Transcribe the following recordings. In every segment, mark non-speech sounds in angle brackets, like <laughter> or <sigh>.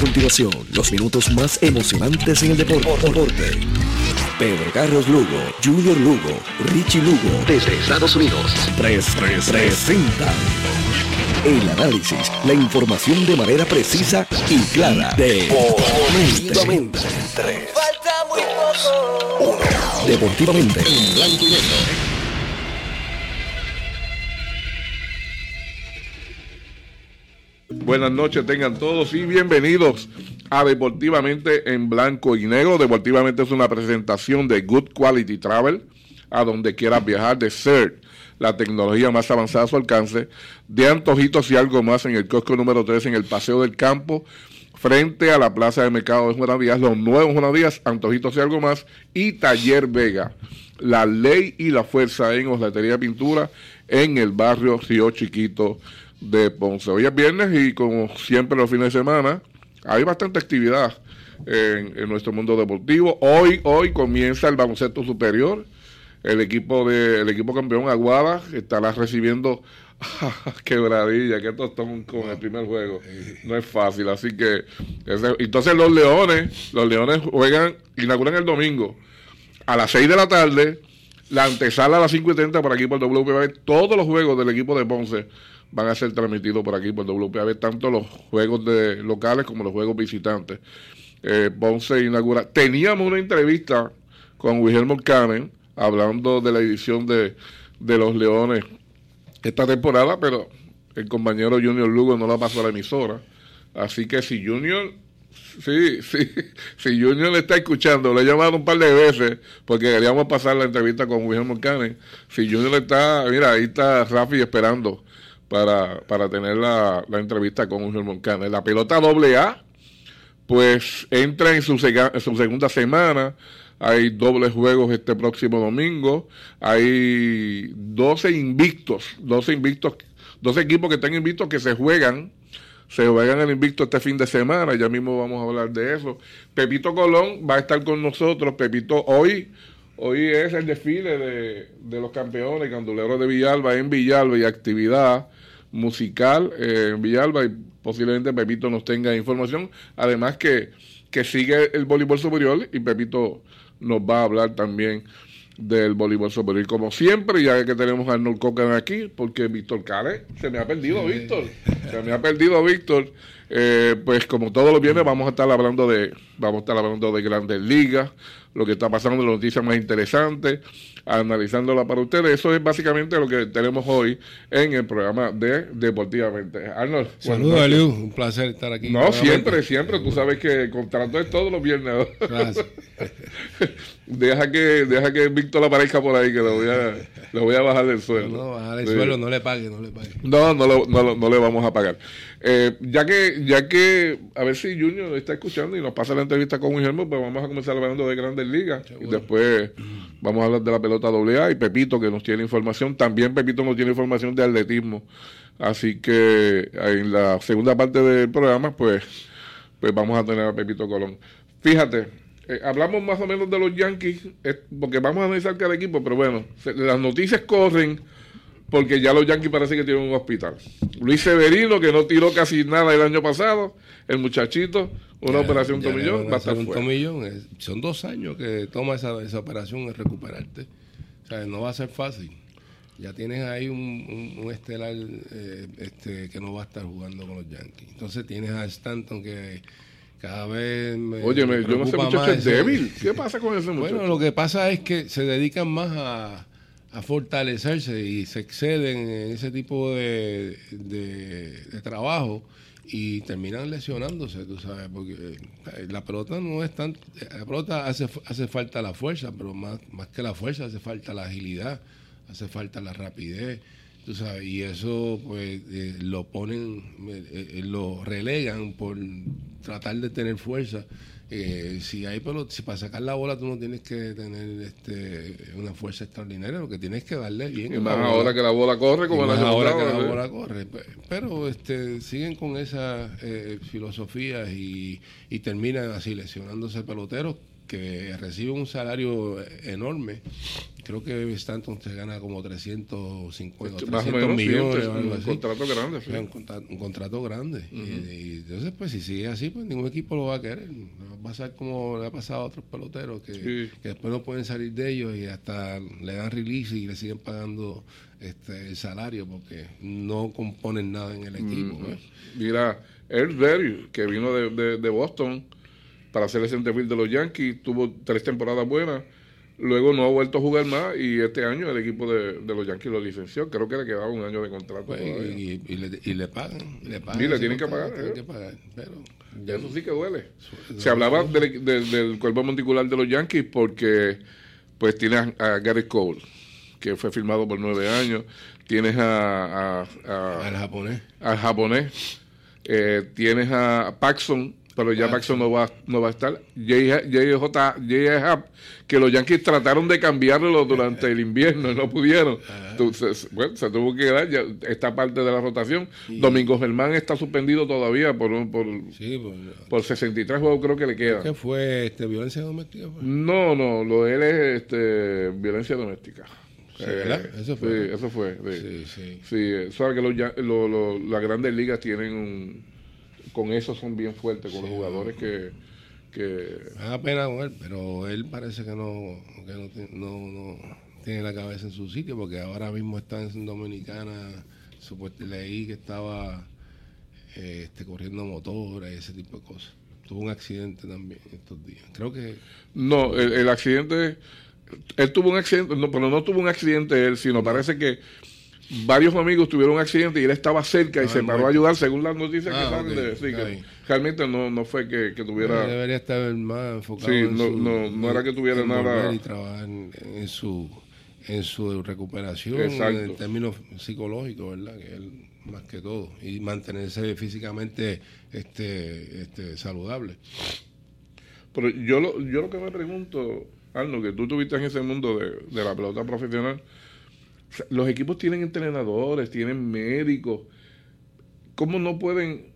continuación los minutos más emocionantes en el deporte. Pedro Carlos Lugo, Junior Lugo, Richie Lugo, desde Estados Unidos, tres, tres, presentan el análisis, la información de manera precisa y clara. Deportivamente. Falta muy poco. Deportivamente. En blanco y negro. Buenas noches, tengan todos y bienvenidos a Deportivamente en Blanco y Negro. Deportivamente es una presentación de Good Quality Travel, a donde quieras viajar, de CERT, la tecnología más avanzada a su alcance, de antojitos y algo más en el kiosco número 3 en el Paseo del Campo, frente a la Plaza de Mercado de Juana los nuevos Juana antojitos y algo más, y Taller Vega, la ley y la fuerza en Oslatería Pintura, en el barrio Río Chiquito de Ponce. Hoy es viernes y como siempre los fines de semana hay bastante actividad en, nuestro mundo deportivo. Hoy, hoy comienza el baloncesto superior. El equipo de, el equipo campeón Aguada estará recibiendo <laughs> quebradilla, que tostón con el primer juego. No es fácil, así que entonces los Leones, los Leones juegan, inauguran el domingo a las 6 de la tarde, la antesala a las 5 y 30 por aquí por WPB, todos los juegos del equipo de Ponce van a ser transmitidos por aquí por WPAB, tanto los juegos de locales como los juegos visitantes. Eh, Ponce inaugura. Teníamos una entrevista con Guillermo Canen hablando de la edición de, de Los Leones esta temporada, pero el compañero Junior Lugo no la pasó a la emisora. Así que si Junior, sí, <laughs> sí, si Junior le está escuchando, le he llamado un par de veces porque queríamos pasar la entrevista con Guillermo Canen. Si Junior está, mira, ahí está Rafi esperando para, para tener la, entrevista con un Moncana. La pelota doble A, pues entra en su, su segunda semana. Hay dobles juegos este próximo domingo. Hay 12 invictos, 12 invictos, 12 equipos que están invictos que se juegan. Se juegan el invicto este fin de semana, ya mismo vamos a hablar de eso. Pepito Colón va a estar con nosotros. Pepito, hoy, hoy es el desfile de, de los campeones, canduleros de Villalba en Villalba y actividad musical eh, en Villalba y posiblemente Pepito nos tenga información. Además que, que sigue el voleibol superior y Pepito nos va a hablar también del voleibol superior. Como siempre, ya que tenemos a Arnold Cocan aquí, porque Víctor Care, se me ha perdido Víctor, se me ha perdido Víctor. Eh, pues como todos los viernes vamos a estar hablando de, vamos a estar hablando de grandes ligas, lo que está pasando, las noticias más interesantes, analizándola para ustedes. Eso es básicamente lo que tenemos hoy en el programa de Deportivamente. Arnold. Saludos, Eliu. Un placer estar aquí. No, siempre, siempre. Tú sabes que el contrato es todos los viernes. Gracias. <laughs> deja que deja que Víctor aparezca por ahí, que lo voy a, lo voy a bajar del suelo. No, bajar el suelo, no le pague, no le pague. No, no, no, no le vamos a pagar. Eh, ya que, ya que, a ver si Junior está escuchando y nos pasa la entrevista con Guillermo, pues vamos a comenzar hablando de Grandes Ligas. Y después vamos a hablar de la pelota AA y Pepito, que nos tiene información. También Pepito nos tiene información de atletismo. Así que en la segunda parte del programa, pues, pues vamos a tener a Pepito Colón. Fíjate, eh, hablamos más o menos de los Yankees, porque vamos a analizar cada equipo, pero bueno, las noticias corren porque ya los Yankees parece que tienen un hospital. Luis Severino, que no tiró casi nada el año pasado, el muchachito, una operación tomillón, va a estar un tomillón. son dos años que toma esa, esa operación en recuperarte. Sea, no va a ser fácil. Ya tienes ahí un, estelar eh, este, que no va a estar jugando con los Yankees. Entonces tienes a Stanton que cada vez me Oye, yo no sé muchacho es débil. <laughs> ¿Qué pasa con ese muchacho? Bueno, lo que pasa es que se dedican más a a fortalecerse y se exceden en ese tipo de, de, trabajo y terminan lesionándose, tú sabes, porque eh, la pelota no es tan... La pelota hace, hace falta la fuerza, pero más, más que la fuerza hace falta la agilidad, hace falta la rapidez, tú sabes, y eso pues eh, lo ponen, eh, lo relegan por tratar de tener fuerza eh, si hay pelota, si para sacar la bola tú no tienes que tener este, una fuerza extraordinaria, lo que tienes que darle bien. Y más ahora que la bola corre como la ahora que la bola corre. Pero este, siguen con esa eh, filosofía y, y terminan así lesionándose peloteros que reciben un salario enorme. Creo que Stanton se gana como 350, Más o 300 menos, sí, millones, un así. contrato grande. sí. Es un, contra- un contrato grande. y, y entonces, pues si sigue así, pues ningún equipo lo va a querer. Va a pasar como le ha pasado a otros peloteros que, Sí. que después no pueden salir de ellos y hasta le dan release y le siguen pagando este, el salario porque no componen nada en el equipo. Mira, Earl Berry, que vino de, de- de Boston para ser el centerfield de los Yankees, tuvo tres temporadas buenas. Luego no ha vuelto a jugar más y este año el equipo de, de los Yankees lo licenció. Creo que le quedaba un año de contrato. Pues, y, y le, y le pagan. Le pagan Sí, le tienen que contrato, pagar, tienen ¿eh? que pagar, Pero Y ya Eso sí que duele. Se hablaba del, del- del cuerpo monticular de los Yankees porque pues tienes a, a Gary Cole, que fue firmado por nueve años. Tienes a, a- a- al japonés. al japonés. Eh, tienes a Paxson, pero ya Paxson no va, no va a estar. J.J. J.J. Que los Yankees trataron de cambiarlo durante el invierno y no pudieron. Entonces, bueno, se tuvo que quedar ya esta parte de la rotación. Domingo Germán está suspendido todavía por, por, Sí, pues, por 63 juegos, creo que le queda. ¿Qué fue? Este, ¿Violencia doméstica? fue? No, no, lo de él es este, violencia doméstica. Sí, ¿verdad? Eso fue. Sí, eso fue. sí. Sí, sí. Sí, eh, sabes que los, ya- lo- lo- las grandes ligas tienen un, con eso son bien fuertes, con los jugadores que, que da pena con él, pero él parece que no, que no, no, no tiene la cabeza en su sitio, porque ahora mismo está en Dominicana, supuesto, leí que estaba eh, este, corriendo motora y ese tipo de cosas. Tuvo un accidente también estos días. Creo que no, el, el accidente, él tuvo un accidente, no, pero no tuvo un accidente él, sino parece que varios amigos tuvieron un accidente y él estaba cerca y Ah, se paró a ayudar, según las noticias que Ah, salen de, sí, que realmente no, no fue que, que tuviera, debería estar más enfocado Sí, en no- su- no- no era que tuviera en nada- y trabajar en, en su en su recuperación Exacto. en términos psicológicos, ¿verdad? Que él más que todo y mantenerse físicamente este este saludable. Pero yo lo, yo lo que me pregunto, Arno, que tú estuviste en ese mundo de, de la pelota profesional, o sea, los equipos tienen entrenadores, tienen médicos, ¿cómo no pueden,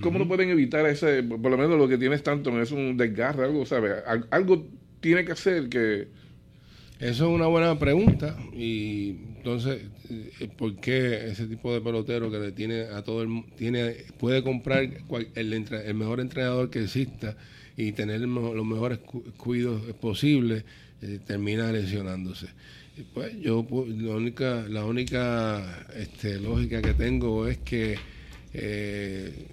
cómo no pueden evitar ese, por lo menos lo que tienes tanto es un desgarre, algo, ¿sabes? Al- algo tiene que hacer que, Eso es una buena pregunta y entonces eh, ¿por qué ese tipo de pelotero que le tiene a todo el tiene puede comprar cual- el, el mejor entrenador que exista y tener mejor- los mejores cu- cuidos posibles eh, termina lesionándose? Pues yo la única la única este, lógica que tengo es que eh,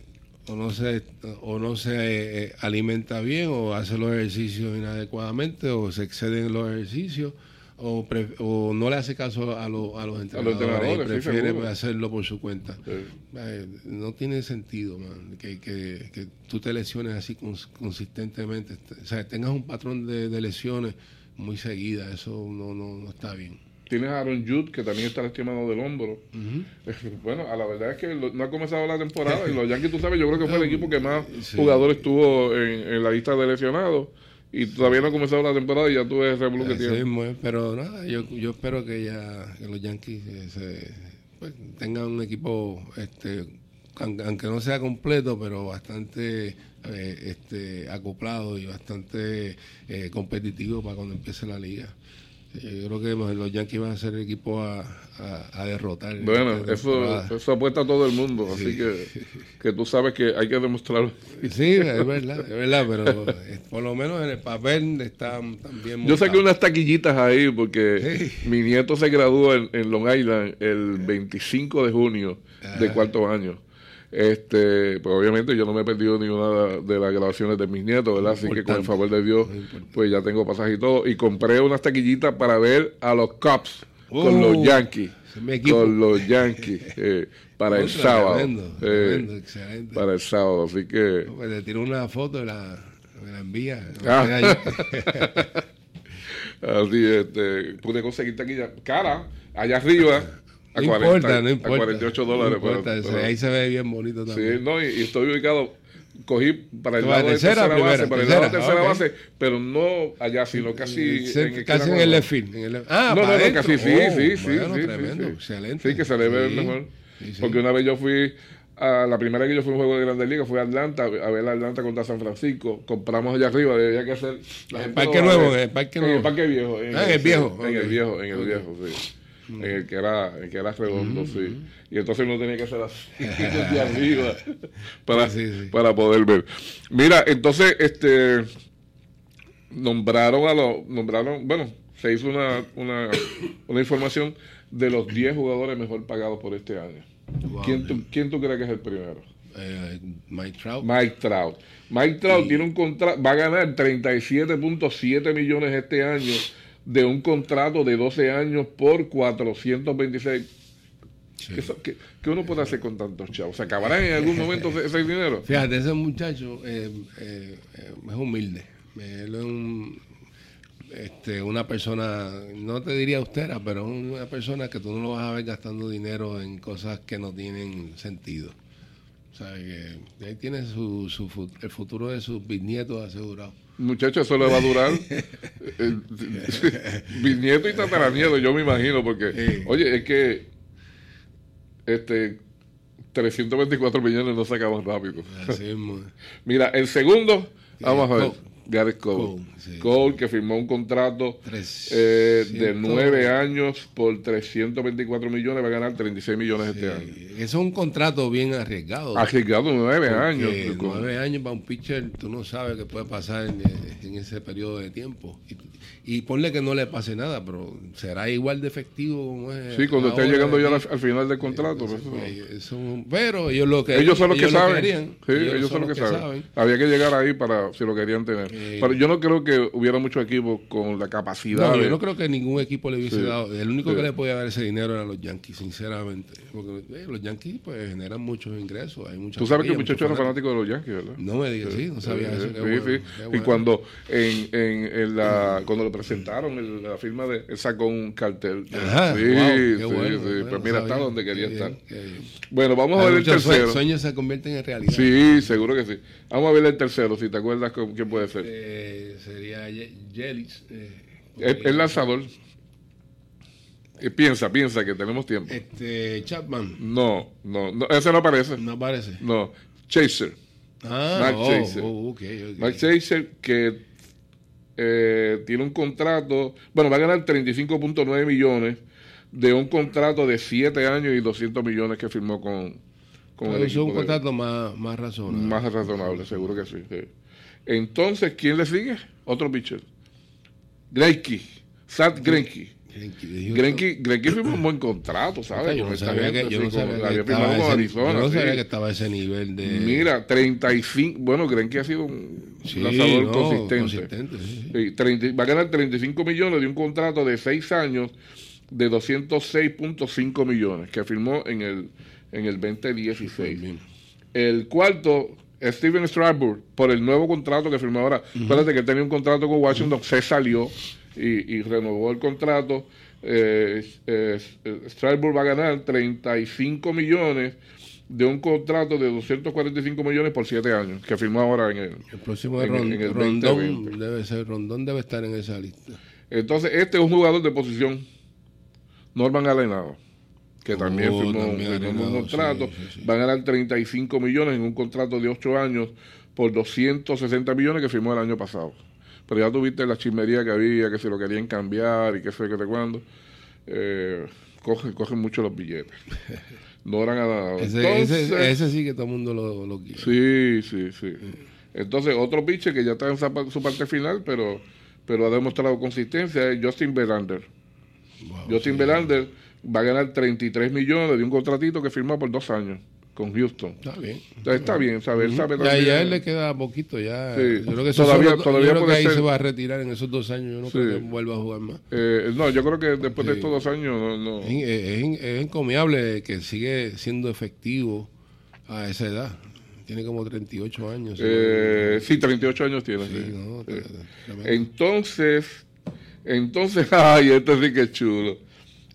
o no se o no se eh, alimenta bien o hace los ejercicios inadecuadamente o se excede en los ejercicios o, pre- o no le hace caso a, lo- a los entrenadores, entrenadores, y prefiere hacerlo por su cuenta. eh, Eh, no tiene sentido, man, que, que, que tú te lesiones así cons- consistentemente. O sea, tengas un patrón de, de lesiones muy seguidas, eso no, no, no está bien. tienes a Aaron Judd, que también está lastimado del hombro. Bueno, a la verdad es que lo- no ha comenzado la temporada y los <laughs> Yankees, tú sabes, yo creo que fue el equipo que más Sí. jugadores tuvo en, en la lista de lesionados y todavía no ha comenzado la temporada y ya tú ves el revolú que Así tiene. mismo es, pero nada, yo, yo espero que ya que los Yankees eh, se, pues, tengan un equipo, este, aun- aunque no sea completo, pero bastante eh, este, acoplado y bastante eh, competitivo para cuando empiece la liga. Eh, Yo creo que los Yankees van a ser el equipo a, a- a derrotar. en Bueno, eso, eso apuesta a todo el mundo, así que, que tú sabes que hay que demostrarlo. Sí, es verdad, es verdad, pero eh, por lo menos en el papel están también Yo saqué unas taquillitas ahí porque Sí. mi nieto se graduó en, en Long Island el 25 de junio de Ah. cuarto año. Este, pues obviamente yo no me he perdido ninguna de las grabaciones de mis nietos, ¿verdad? Así que con el favor de Dios, pues ya tengo pasaje y todo. Y compré unas taquillitas para ver a los Cubs con Uh, los Yankees. Con los Yankees <laughs> eh, para el sábado. tremendo, eh, tremendo, excelente. para el sábado, así que... Pues le tiro una foto y la, me la envía. Ah. <laughs> <laughs> Así, este, pude conseguir taquilla cara, allá arriba, a, No 40, importa, no a importa. 48 dólares. No importa, pero- ese- pero- ahí se ve bien bonito sí, también. no, y, y estoy ubicado, cogí para el ¿Tú lado vas de tercera tercera, primera? base, para el lado de Tercera, tercera base, pero no allá, sino casi Se- en el casi en el left field. Ah, no, no, casi sí, Oh, sí, sí, bueno, sí, sí, tremendo, sí. excelente. Sí, que se le ve Sí, mejor. sí, sí. Porque una vez yo fui a la primera que yo fui a un juego de Grandes Ligas fue a Atlanta, a ver a Atlanta contra San Francisco. Compramos allá arriba, debía que hacer. La el Parque Nuevo, en el Parque Nuevo. En el Parque Viejo. En, ah, el, Viejo. En, el Viejo, en el Viejo, sí. En el que era, el que era redondo, sí. Y entonces uno tenía que hacer así <laughs> <laughs> arriba para, para poder ver. Mira, entonces, este nombraron a los, nombraron, bueno, se hizo una, una, una información de los 10 jugadores mejor pagados por este año. ¿Quién, tú, ¿Quién, tú, crees que es el primero? Eh, Mike Trout. Mike Trout. Mike Trout tiene un contrato, va a ganar 37.7 millones este año de un contrato de 12 años por 426. ¿Qué, ¿Qué, uno puede hacer con tantos chavos? ¿Se acabarán en algún <laughs> momento ese, dinero? Fíjate, ese muchacho eh, eh, es humilde. Él es un, este, una persona, no te diría austera, pero una persona que tú no lo vas a ver gastando dinero en cosas que no tienen sentido. O sea, que ahí tiene su, su, el futuro de sus bisnietos asegurado. Muchachos, eso le va a durar. <laughs> <laughs> Bisnieto y tataranieto, yo me imagino, porque, oye, es que este 324 millones no se acaban rápido. <laughs> Mira, el segundo, vamos a ver. Gareth Cole. Cole, que firmó un contrato eh, de nueve años por 324 millones, va a ganar 36 millones este año. Eso es un contrato bien arriesgado. Arriesgado nueve años. Nueve años para un pitcher, tú no sabes qué puede pasar en, ese periodo de tiempo. Y, ponle que no le pase nada, pero será igual de efectivo como es. Sí, cuando esté llegando ya al, final del contrato. pero ellos lo que ellos son los que saben. ellos, son los que, saben. Había que llegar ahí para si lo querían tener. Pero yo no creo que hubiera muchos equipos con la capacidad. No, yo no creo que ningún equipo le hubiese dado. El único que le podía dar ese dinero eran los Yankees, sinceramente. Porque eh, los Yankees pues generan muchos ingresos. Hay Tú sabes que el muchacho era fanático de los Yankees, ¿verdad? No me digas, sí, no sabía eso. sí, sí. Y cuando en, en, la, cuando lo presentaron, en la firma de él sacó un cartel. Ajá, sí, sí, sí. pues mira, está donde quería estar. Bueno, vamos a ver el tercero. sueños se convierten en realidad. Sí, seguro que sí. Vamos a ver el tercero, si te acuerdas quién puede ser. Eh, sería Yelich. Eh, el, lanzador. Eh, piensa, piensa que tenemos tiempo. Este, Chapman. No, no, no, ese no aparece. No aparece. No, Chaser. Ah, oh, Chaser. Oh, okay, Max Chaser que eh, tiene un contrato, bueno, va a ganar 35.9 millones de un contrato de 7 años y 200 millones que firmó con, con el Es un contrato más, más razonable. Más razonable, seguro que sí. Entonces, ¿quién le sigue? Otro pitcher. Greinke, Sat Greinke. Greinke firmó un buen contrato, ¿sabes? Yo no sabía que, yo no sabía que estaba con Arizona. Yo no sabía que estaba a ese nivel de... Mira, 35... Bueno, Greinke ha sido un lanzador consistente. consistente va a ganar 35 millones de un contrato de 6 años de 206.5 millones que firmó en el, en el 2016. El cuarto Steven Strasburg, por el nuevo contrato que firmó ahora. Uh que tenía un contrato con Washington, se salió y, renovó el contrato. Eh, eh, Strasburg va a ganar 35 millones de un contrato de 245 millones por 7 años, que firmó ahora en el, el próximo Rondón debe ser Rondón debe estar en esa lista. Entonces, este es un jugador de posición Norman Alenado que también oh, firmó, un contrato, van a ganar 35 millones en un contrato de 8 años por 260 millones que firmó el año pasado. Pero ya tuviste la chismería que había, que se lo querían cambiar y qué sé qué de cuándo. Eh, cogen, cogen mucho los billetes. <laughs> No eran a nada. Ese, ese, sí que todo el mundo lo, quiere. Sí, sí, sí. Entonces, otro pitcher que ya está en su parte final, pero, pero ha demostrado consistencia, es Justin Verlander. Justin Verlander va a ganar 33 millones de un contratito que firmó por dos años con Houston. Está bien. Entonces está bien, saber, sabe ya, ya él le queda poquito, ya. Sí. Yo creo que todavía, todavía yo creo que ahí se va a retirar en esos dos años. Yo no creo que vuelva a jugar más. Eh, no, yo creo que después de estos dos años no. no. Es, es, encomiable que sigue siendo efectivo a esa edad. Tiene como 38 años. Eh, sí, 38 años tiene. No, entonces, entonces, <laughs> ay, este sí que es chulo.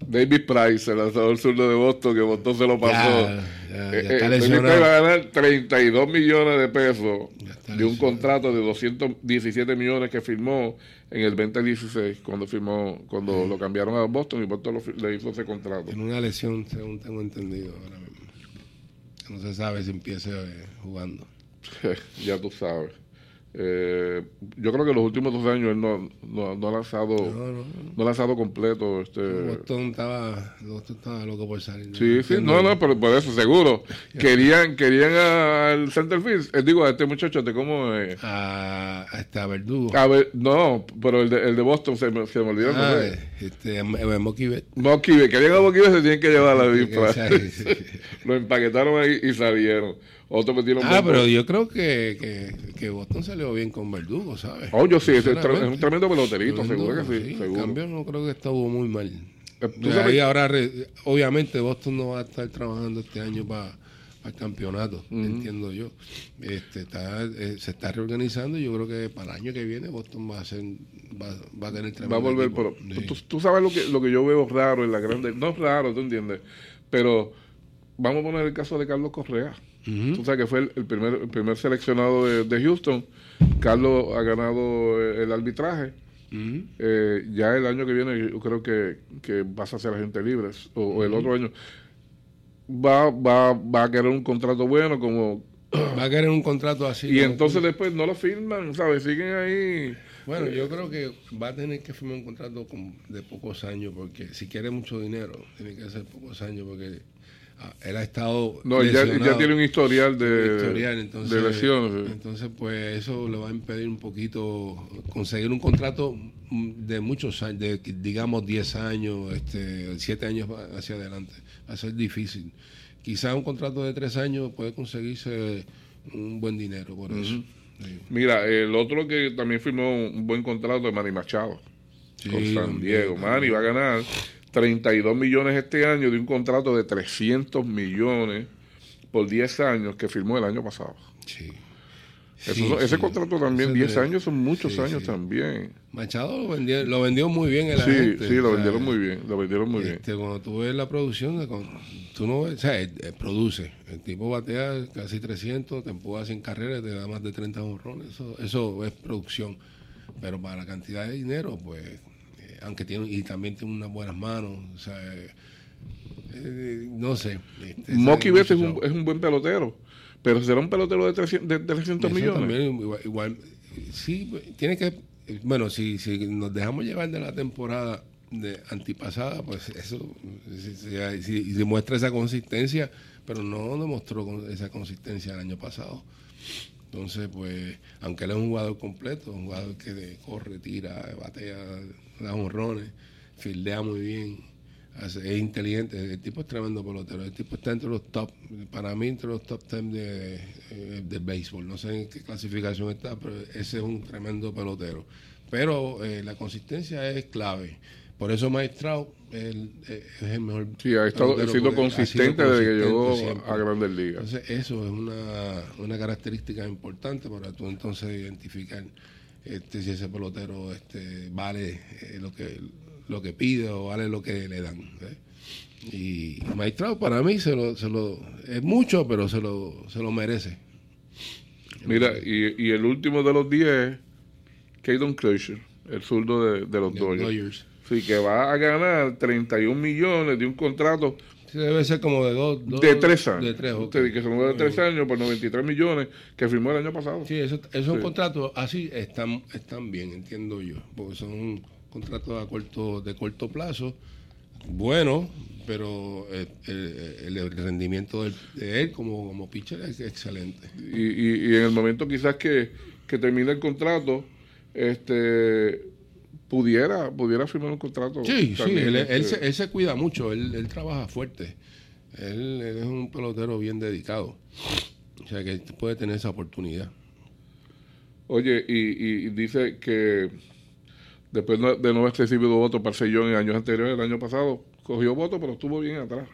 David Price, el lanzador zurdo de Boston, que Boston se lo pasó. Ya, eh, eh, va a ganar 32 millones de pesos de un contrato de 217 millones que firmó en el 2016, cuando firmó, cuando lo cambiaron a Boston y Boston le hizo ese contrato. En una lesión, según tengo entendido ahora mismo. no se sabe si empiece eh, jugando. <laughs> ya tú sabes. Eh, yo creo que los últimos dos años él no, no, no ha lanzado no, ha lanzado completo este. Boston estaba, Boston estaba loco por salir sí sí no no pero por eso seguro. <laughs> Querían querían al centerfield eh, digo a este muchacho de cómo eh, a, a este Verdugo. A ver, no pero el de, el de Boston se me, se me olvidó ah, este Mocky Bet Mocky Bet querían a Mocky Bet se tienen que llevar a la <laughs> vispa <laughs> lo empaquetaron ahí y salieron otro tiene ah, pero yo creo que, que, que, Boston salió bien con Verdugo, ¿sabes? Oh, yo sí, es, es un tremendo peloterito, seguro que sí. En cambio, no creo que estuvo muy mal. Eh, ahí ahora, obviamente, Boston no va a estar trabajando este año para el campeonato, entiendo yo. Este, está, eh, se está reorganizando y yo creo que para el año que viene Boston va a ser, va, va a tener tremendo. Va a volver, pero tú, tú, sabes lo que, lo que yo veo raro en la grande, no es raro, tú entiendes, pero vamos a poner el caso de Carlos Correa. Tú sabes que fue el, primer, el primer seleccionado de, Houston. Carlos ha ganado el, arbitraje. Eh, ya el año que viene yo creo que, que vas a ser agente libre o, el otro año. Va, va, va a querer un contrato bueno como <clears throat> va a querer un contrato así y entonces después no lo firman sabes siguen ahí. Bueno yo creo que va a tener que firmar un contrato de pocos años porque si quiere mucho dinero tiene que ser pocos años porque él ha estado. No, ya, ya, tiene un historial de, entonces, lesiones. Entonces, pues eso le va a impedir un poquito conseguir un contrato de muchos años, de digamos 10 años, este, 7 años hacia adelante. Va a ser difícil. Quizá un contrato de 3 años puede conseguirse un buen dinero por eso. Mira, el otro que también firmó un buen contrato es Manny Machado. con San Diego. Manny va a ganar 32 millones este año de un contrato de 300 millones por 10 años que firmó el año pasado. Sí. ese contrato también, 10 años son muchos años también. Machado lo vendió, lo vendió muy bien el Sí, sí, lo vendieron muy bien, lo vendieron muy este, bien. Cuando tú ves la producción, tú no ves, o sea, produce. El tipo batea casi 300, te empuja sin carrera, te da más de 30 honrones. Eso, eso es producción. Pero para la cantidad de dinero, pues aunque tiene, y también tiene unas buenas manos, o sea, eh, no sé. Este, Mocky es un, es un buen pelotero, pero será un pelotero de 300, de 300 millones. También, igual, sí, tiene que, bueno, si, si nos dejamos llevar de la temporada de antipasada, pues eso, si, si, demuestra esa consistencia, pero no demostró esa consistencia el año pasado. Entonces, pues, aunque él es un jugador completo, un jugador que corre, tira, batea, da honrones, fildea muy bien, es inteligente, el tipo es tremendo pelotero, el tipo está entre los top, para mí entre los top 10 de, eh, de béisbol, no sé en qué clasificación está, pero ese es un tremendo pelotero. Pero eh, la consistencia es clave. Por eso Maestrao es el mejor. Sí, ha estado sido consistente desde que llegó a Grandes Ligas. Entonces, eso es una, una característica importante para tú entonces identificar este, si ese pelotero este, vale eh, lo que lo que pide o vale lo que le dan. Y Maestrao para mí se lo, se lo es mucho, pero se lo, se lo merece. Mira, y, y el último de los 10 es Caden el zurdo de, de los Dodgers. Sí, que va a ganar 31 millones de un contrato. Debe ser como de dos. de tres años. De tres, que son de tres años por 93 millones que firmó el año pasado. Sí, esos eso contratos así están, están bien, entiendo yo. Porque son contratos a corto, de corto plazo. Bueno, pero el, rendimiento de él como, como pitcher es excelente. Y, y, en el momento quizás que, que termine el contrato, este pudiera pudiera firmar un contrato. Sí, sí, este él, se, cuida mucho, él, trabaja fuerte. Él, es un pelotero bien dedicado. O sea que puede tener esa oportunidad. Oye, y, dice que después de no haber recibido votos para el en años anteriores, el año pasado, cogió votos, pero estuvo bien atrás.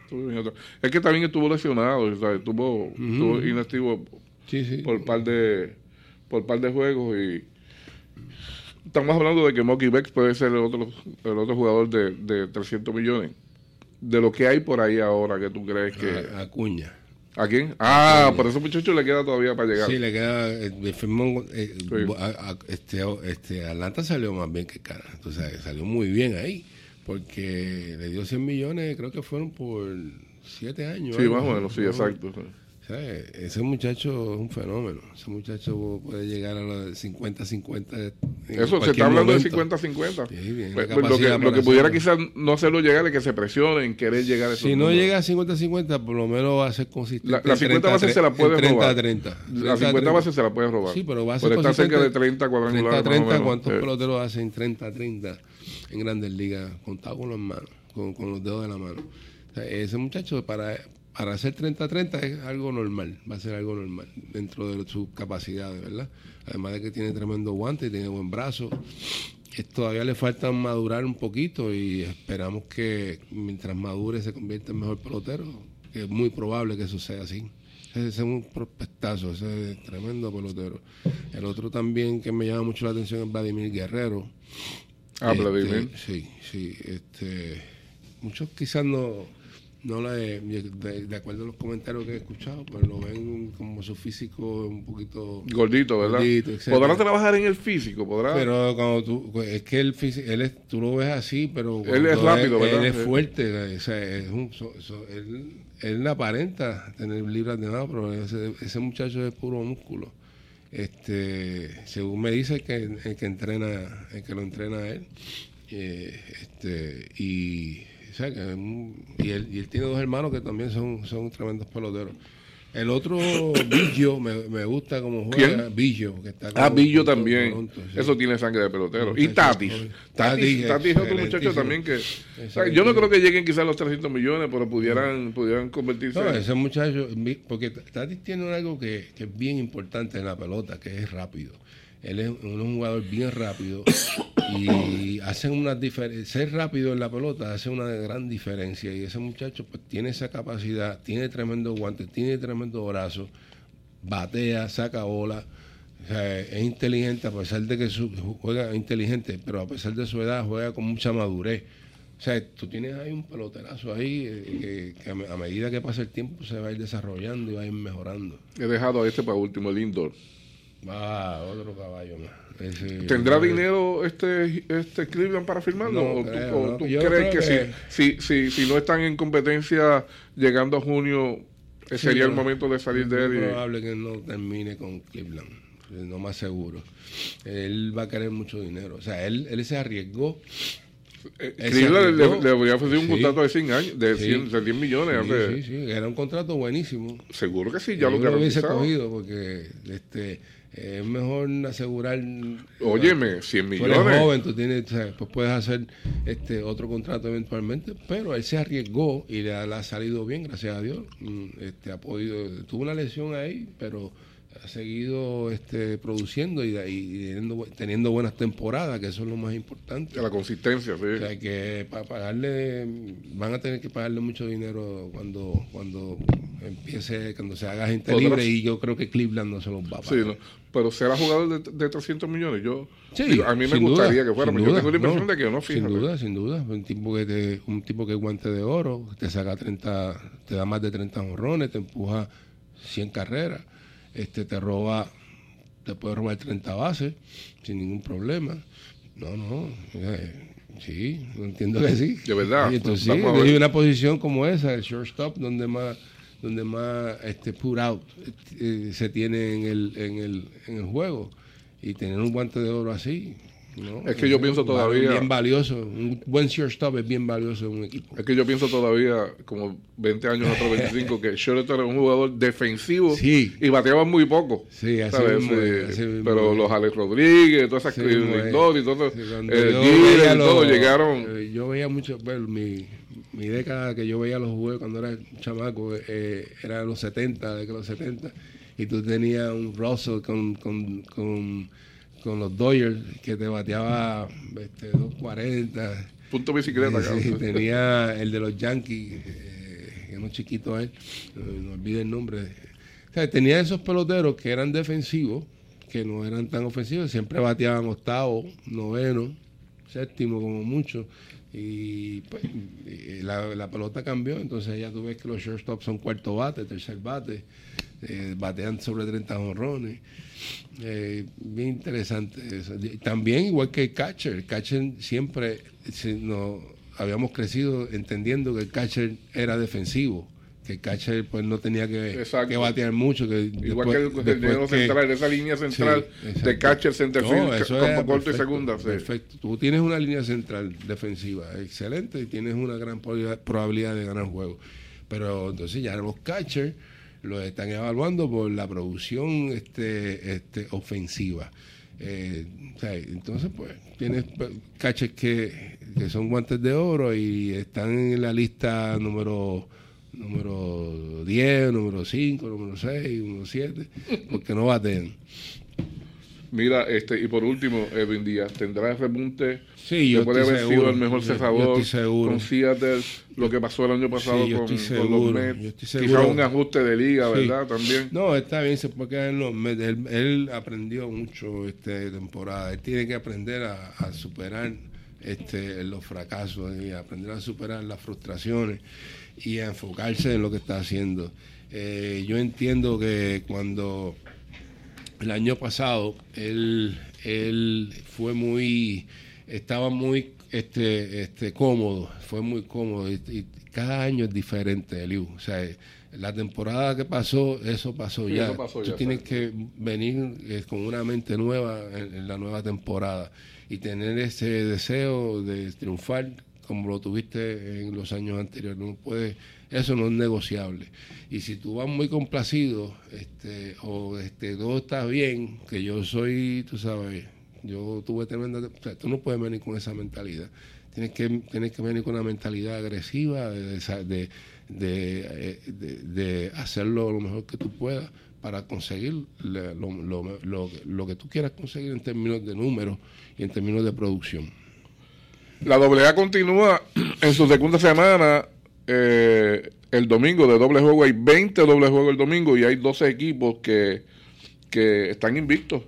Es que también estuvo lesionado, estuvo, inactivo por par de por par de juegos y estamos hablando de que Mocky Beck puede ser el otro, el otro jugador de, de 300 millones. De lo que hay por ahí ahora, que tú crees que. A, Acuña. ¿A quién? Ah, por eso muchacho le queda todavía para llegar. Sí, le queda. Eh, eh, este, este, Atlanta salió más bien que cara. Entonces, salió muy bien ahí. Porque le dio 100 millones, creo que fueron por 7 años. Sí, más o menos, sí, exacto. ¿Sabes? Ese muchacho es un fenómeno. Ese muchacho puede llegar a los 50-50. Eso, se está hablando de 50-50. Sí, pues, pues, lo que, lo que pudiera quizás no hacerlo llegar es que se presione en querer llegar a esos Si no llega a 50-50, por lo menos va a ser consistente. La, 50 bases se la puede 30 robar. 30. La 50 bases se la puede robar. Sí, pero va a ser está cerca de 30 cuadrangulares. 30-30, ¿cuántos eh. peloteros hacen 30-30 en grandes ligas? Contado con las manos, con, con los dedos de la mano. O sea, ese muchacho para para hacer 30-30 es algo normal, va a ser algo normal dentro de sus capacidades, ¿verdad? Además de que tiene tremendo guante, tiene buen brazo. Todavía le falta madurar un poquito y esperamos que mientras madure se convierta en mejor pelotero, que es muy probable que eso sea así. Ese es un prospectazo, ese es tremendo pelotero. El otro también que me llama mucho la atención es Vladimir Guerrero. Ah, Vladimir. Este, sí, sí. Este, muchos quizás no no la de, de, acuerdo a los comentarios que he escuchado, pues lo ven como su físico un poquito gordito, ¿verdad? podrá trabajar en el físico, podrá. Pero cuando tú, es que el físico, él es, tú lo ves así, pero él es rápido, ¿verdad? Él es fuerte, o sea, es un, él, él aparenta tener libras de nada, pero ese, ese muchacho es puro músculo. Este, según me dice que el que entrena, el que lo entrena a él, eh, este, y y, él, y él tiene dos hermanos que también son, son tremendos peloteros. El otro, <coughs> Billo, me, me, gusta como juega. Billo, que está Ah, Billo también. Eso tiene sangre de pelotero. Y Tatis. Tatis, Tatis es otro muchacho también que. yo no creo que lleguen quizás los 300 millones, pero pudieran, pudieran convertirse. No, ese muchacho. Porque Tatis tiene algo que, que es bien importante en la pelota, que es rápido. Él es un jugador bien rápido y hacen una diferencia. Ser rápido en la pelota hace una gran diferencia. Y ese muchacho pues tiene esa capacidad, tiene tremendo guante, tiene tremendo brazo, batea, saca bola. es inteligente a pesar de que su, juega inteligente, pero a pesar de su edad juega con mucha madurez. O sea, tú tienes ahí un peloterazo ahí eh, que, a, medida que pasa el tiempo se va a ir desarrollando y va a ir mejorando. He dejado a este para último, el indoor. Ah, otro caballo más. ¿Tendrá dinero este, este Cleveland para firmarlo? ¿O tú, crees que, Si, si, si, no están en competencia llegando a junio, sería el momento de salir de él? Es probable que no termine con Cleveland, no más seguro. Él va a querer mucho dinero. O sea, él, él se arriesgó. Eh, Cleveland le, le, habría ofrecido un contrato de 100 años, de, 100, de 10 millones. Sí, sí, era un contrato buenísimo. Seguro que sí, ya lo que lo hubiese cogido porque este es mejor asegurar. Óyeme, 100 millones. Tú eres joven, tú tienes, pues puedes hacer este otro contrato eventualmente, pero él se arriesgó y le ha, salido bien, gracias a Dios. Mm, este, ha podido, tuvo una lesión ahí, pero ha seguido este, produciendo y, teniendo, buenas temporadas, que eso es lo más importante. La consistencia, sí. O sea, que para pagarle, van a tener que pagarle mucho dinero cuando cuando empiece, cuando se haga gente libre y yo creo que Cleveland no se los va a pagar. Sí, pero será jugador de, de 300 millones. Yo, a mí me gustaría que fuera, pero yo tengo la impresión de que no, fíjate. Sin duda, sin duda. Un tipo que te, un tipo que guante de oro, te saca 30, te da más de 30 honrones, te empuja 100 carreras este te roba, te puede robar 30 bases sin ningún problema. No, no, eh, sí, entiendo que sí. De verdad. entonces sí, hay una posición como esa, el shortstop, donde más donde más este put out eh, se tiene en el, en el, en el juego y tener un guante de oro así es que yo pienso todavía. Bien valioso. Un buen shortstop es bien valioso en un equipo. Es que yo pienso todavía, como 20 años otros 25, que Shortstop era un jugador defensivo y bateaba muy poco. Sí, así, Pero los Alex Rodríguez, todas esas sí, y todo, eh, todo llegaron. Eh, yo veía mucho, bueno, mi, mi década que yo veía los juegos cuando era chamaco eh, era los 70, de los 70, y tú tenías un Russell con, con, con con los Dodgers, que te bateaba este, 240. Punto bicicleta, sí, tenía el de los Yankees, eh, que no chiquito él, no, olvide el nombre. O sea, tenía esos peloteros que eran defensivos, que no eran tan ofensivos, siempre bateaban octavo, noveno, séptimo como mucho. Y pues la, pelota cambió, entonces ya tú ves que los shortstops son cuarto bate, tercer bate, eh, batean sobre 30 honrones. Eh, bien interesante eso. También, igual que el catcher, el catcher siempre no, habíamos crecido entendiendo que el catcher era defensivo, que el catcher pues no tenía que, que batear mucho. Que Igual que el, dinero central, esa línea central de catcher, centerfield, no, corto y segunda. Perfecto. Tú tienes una línea central defensiva excelente y tienes una gran probabilidad de ganar juego. Pero entonces ya los catchers los están evaluando por la producción este, este ofensiva. Eh, entonces, pues, tienes catchers que, que son guantes de oro y están en la lista número número 10, número 5, número 6, número 7, porque no baten. Mira, este, y por último, Edwin Díaz, ¿tendrá el repunte? Sí, yo puede haber sido el mejor cejador con Seattle, lo que pasó el año pasado con, los Mets. Quizá un ajuste de liga, ¿verdad? También. No, está bien, se puede quedar en los Mets. Él, aprendió mucho esta temporada. Él tiene que aprender a, superar este, los fracasos y aprender a superar las frustraciones y a enfocarse en lo que está haciendo. Eh, yo entiendo que cuando el año pasado él, él fue muy, estaba muy este, este, cómodo, fue muy cómodo y, cada año es diferente, Eliu. O sea, la temporada que pasó, eso pasó ya. Tú tienes que venir eh, con una mente nueva en, la nueva temporada y tener ese deseo de triunfar como lo tuviste en los años anteriores. No puede, eso no es negociable. Y si tú vas muy complacido, este, o este, todo está bien, que yo soy, tú sabes, yo tuve tremenda, o sea, tú no puedes venir con esa mentalidad. Tienes que, tienes que venir con una mentalidad agresiva de, de, de, de, hacerlo lo mejor que tú puedas para conseguir lo, lo, lo, lo que tú quieras conseguir en términos de números y en términos de producción. La AA continúa en su segunda semana eh, el domingo de doble juego. Hay 20 doble juegos el domingo y hay 12 equipos que, que están invictos.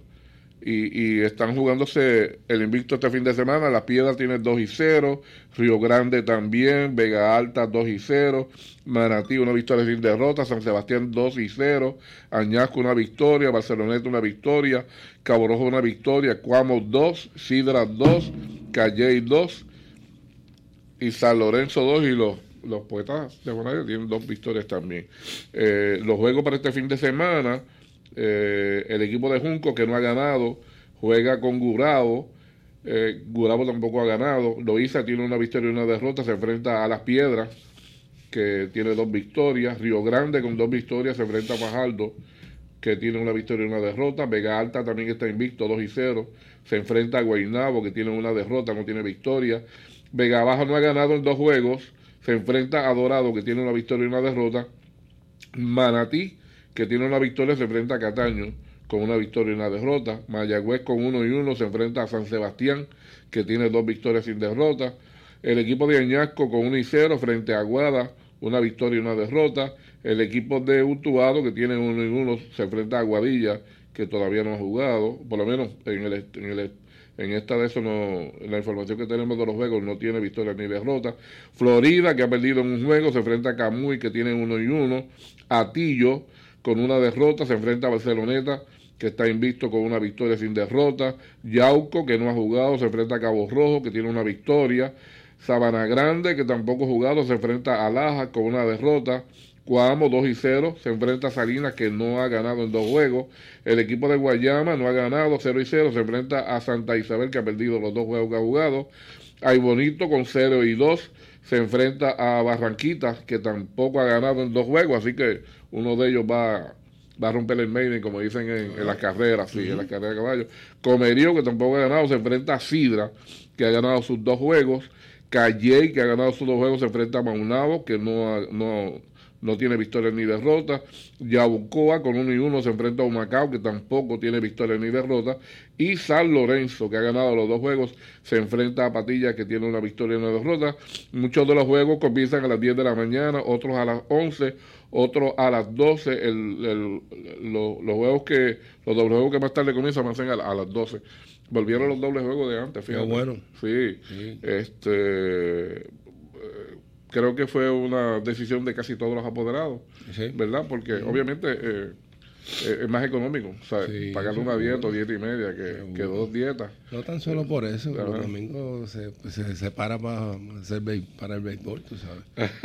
Y, están jugándose el invicto este fin de semana. La Piedra tiene 2 y 0, Río Grande también, Vega Alta 2 y 0, Manatí una victoria sin derrota, San Sebastián 2 y 0, Añasco una victoria, Barceloneta una victoria, Cabo Rojo una victoria, Cuamo 2, Sidra 2, Calley 2 y San Lorenzo 2 y los, los poetas de Bonavia tienen dos victorias también. Eh, los juegos para este fin de semana, eh, el equipo de Junco que no ha ganado juega con Gurabo. Eh, Gurabo tampoco ha ganado. Loiza tiene una victoria y una derrota. Se enfrenta a Las Piedras, que tiene dos victorias. Río Grande con dos victorias se enfrenta a Fajardo, que tiene una victoria y una derrota. Vega Alta también está invicto, 2 y 0. Se enfrenta a Guaynabo, que tiene una derrota, no tiene victoria. Vega Baja no ha ganado en dos juegos. Se enfrenta a Dorado, que tiene una victoria y una derrota. Manatí, que tiene una victoria, se enfrenta a Cataño, con una victoria y una derrota. Mayagüez con uno y uno se enfrenta a San Sebastián, que tiene dos victorias sin derrota. El equipo de Añasco con uno y cero frente a Aguada, una victoria y una derrota. El equipo de Utuado, que tiene uno y uno, se enfrenta a Aguadilla, que todavía no ha jugado, por lo menos en el, en el en esta de eso no, la información que tenemos de los juegos no tiene victoria ni derrota. Florida, que ha perdido en un juego, se enfrenta a Camuy, que tiene uno y uno. Atillo, con una derrota, se enfrenta a Barceloneta, que está invicto con una victoria sin derrota. Yauco, que no ha jugado, se enfrenta a Cabo Rojo, que tiene una victoria. Sabana Grande, que tampoco ha jugado, se enfrenta a Laja con una derrota. Cuamo 2 y 0 se enfrenta a Salinas que no ha ganado en dos juegos. El equipo de Guayama no ha ganado 0 y 0 se enfrenta a Santa Isabel que ha perdido los dos juegos que ha jugado. Hay Bonito con 0 y 2 se enfrenta a Barranquita que tampoco ha ganado en dos juegos, así que uno de ellos va, va a romper el maiden como dicen en, las carreras, sí, en las carreras de caballos. Comerío que tampoco ha ganado se enfrenta a Sidra que ha ganado sus dos juegos. Calley, que ha ganado sus dos juegos, se enfrenta a Maunabo, que no, ha, no, no tiene victoria ni derrota. Yabucoa con uno y uno se enfrenta a Humacao, que tampoco tiene victoria ni derrota. Y San Lorenzo, que ha ganado los dos juegos, se enfrenta a Patilla, que tiene una victoria y una derrota. Muchos de los juegos comienzan a las 10 de la mañana, otros a las 11, otros a las 12. El, los juegos que, los dobles juegos que más tarde comienzan a, a, a las 12. Volvieron los dobles juegos de antes, fíjate. bueno. Sí. sí. Este creo que fue una decisión de casi todos los apoderados, ¿verdad? Porque obviamente eh, eh, es más económico, ¿sabes? Pagar una dieta o dieta y media que, dos dietas. No tan solo por eso, pero los domingos se, se separa para, hacer para el béisbol, tú sabes. <laughs>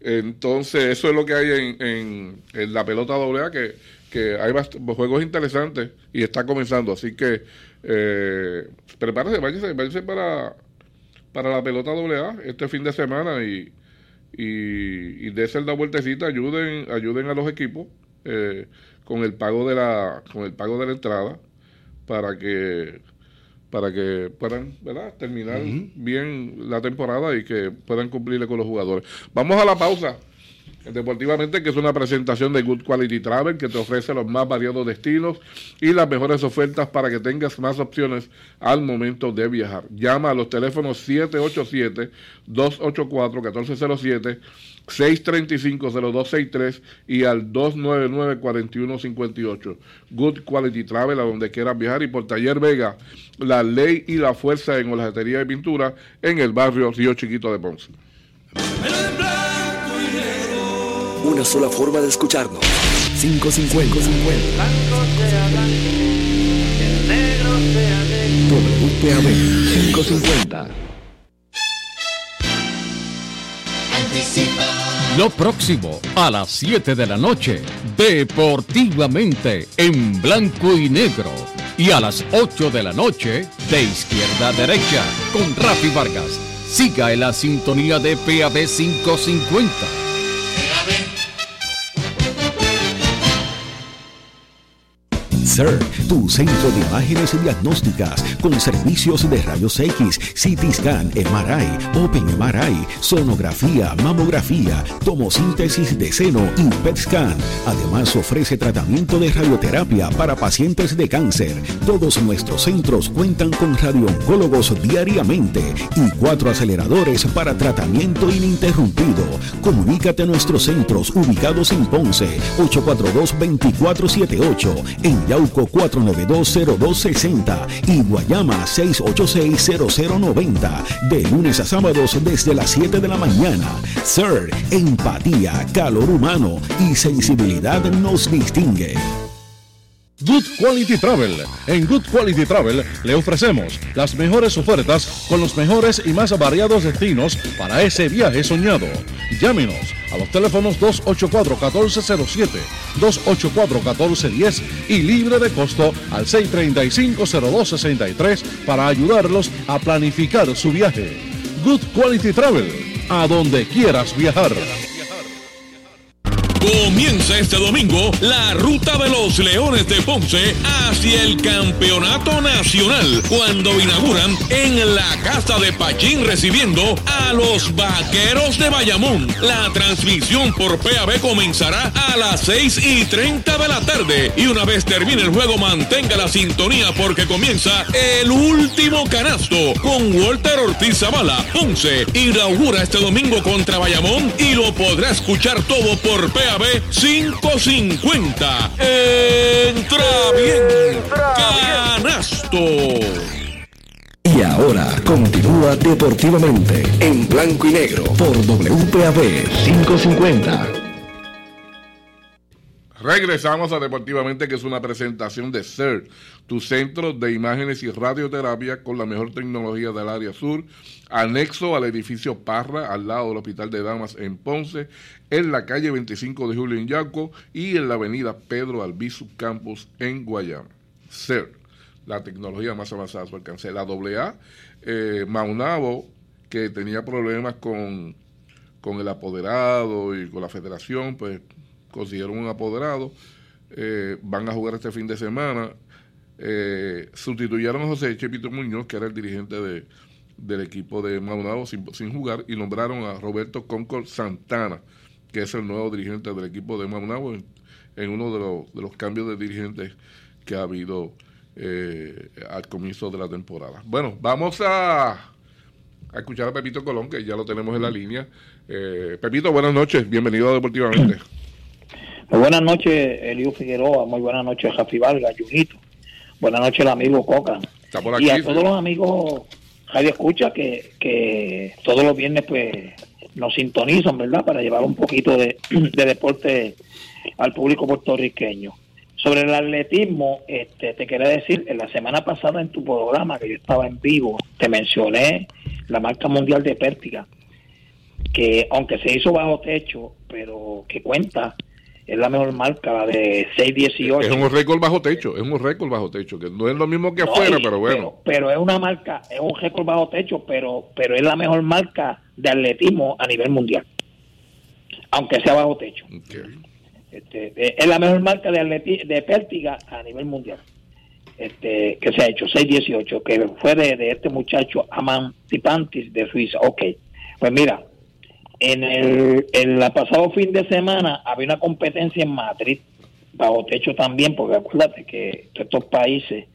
Entonces, eso es lo que hay en, en, la pelota AA, que, que hay juegos interesantes y está comenzando. Así que eh, prepárese, váyase, para, para la pelota AA este fin de semana y, y, y dése la vueltecita, ayuden, ayuden a los equipos eh, con el pago de la, con el pago de la entrada para que para que puedan ¿verdad? terminar bien la temporada y que puedan cumplirle con los jugadores. Vamos a la pausa. Deportivamente, que es una presentación de Good Quality Travel que te ofrece los más variados destinos y las mejores ofertas para que tengas más opciones al momento de viajar. Llama a los teléfonos 787-284-1407, 635-0263 y al 299-4158. Good Quality Travel, a donde quieras viajar. Y por Taller Vega, la ley y la fuerza en hojatería de pintura en el barrio Río Chiquito de Ponce una sola forma de escucharnos. 550. WPAB 550. Lo próximo a las 7 de la noche, deportivamente en blanco y negro. Y a las 8 de la noche, de izquierda a derecha, con Rafi Vargas. Siga en la sintonía de PAB 550. CERT, tu centro de imágenes diagnósticas con servicios de rayos X, CT scan, MRI, Open MRI, sonografía, mamografía, tomosíntesis de seno y PET scan. Además ofrece tratamiento de radioterapia para pacientes de cáncer. Todos nuestros centros cuentan con radiooncólogos diariamente y cuatro aceleradores para tratamiento ininterrumpido. Comunícate a nuestros centros ubicados en Ponce 842 2478 en Yau 4920260 y Guayama 6860090. De lunes a sábados desde las 7 de la mañana. Sir, empatía, calor humano y sensibilidad nos distingue. Good Quality Travel. En Good Quality Travel le ofrecemos las mejores ofertas con los mejores y más variados destinos para ese viaje soñado. Llámenos a los teléfonos 284-1407, 284-1410 y libre de costo al 635-0263 para ayudarlos a planificar su viaje. Good Quality Travel, a donde quieras viajar. Comienza este domingo la ruta de los Leones de Ponce hacia el Campeonato Nacional cuando inauguran en la Casa de Pachín recibiendo a los Vaqueros de Bayamón. La transmisión por PAB comenzará a las 6 y 30 de la tarde y una vez termine el juego mantenga la sintonía porque comienza el último canasto con Walter Ortiz Zavala. Ponce inaugura este domingo contra Bayamón y lo podrá escuchar todo por PAB 550. Entra bien. Canasto. Y ahora continúa deportivamente en blanco y negro por WPAB 550. Regresamos a Deportivamente, que es una presentación de CERT, tu centro de imágenes y radioterapia con la mejor tecnología del área sur, anexo al edificio Parra, al lado del Hospital de Damas en Ponce, en la calle 25 de Julio en Yaco y en la avenida Pedro Albizu Campus en Guayama. CERT, la tecnología más avanzada a su alcance. La AA, eh, Maunabo, que tenía problemas con, con el apoderado y con la federación, pues consiguieron un apoderado, eh, van a jugar este fin de semana. Eh, sustituyeron a José Chepito Muñoz, que era el dirigente de, del equipo de Maunabo sin, jugar, y nombraron a Roberto Concord Santana, que es el nuevo dirigente del equipo de Maunabo, en, uno de los, de los, cambios de dirigentes que ha habido eh, al comienzo de la temporada. Bueno, vamos a, a, escuchar a Pepito Colón, que ya lo tenemos en la línea. Pepito, buenas noches, bienvenido a Deportivamente. Muy buenas noches, Elio Figueroa. Muy buenas noches, Jafi Vargas, Junito. Buenas noches, el amigo Coca. y a todos los amigos Radio Escucha que, que todos los viernes pues nos sintonizan, ¿verdad? Para llevar un poquito <clears throat> de, deporte al público puertorriqueño. Sobre el atletismo, este, te quería decir, en la semana pasada en tu programa, que yo estaba en vivo, te mencioné la marca mundial de Pértiga. que aunque se hizo bajo techo, pero que cuenta, es la mejor marca, la de 618. Es un récord bajo techo, es un récord bajo techo, que no es lo mismo que afuera, pero bueno. Pero, es una marca, es un récord bajo techo, pero, pero es la mejor marca de atletismo a nivel mundial, aunque sea bajo techo. Este, es la mejor marca de, de pértiga a nivel mundial este, que se ha hecho, 618, que fue de, este muchacho Aman Tipantis de Suiza. Ok, pues mira, en el, el pasado fin de semana había una competencia en Madrid, bajo techo también, porque acuérdate que estos países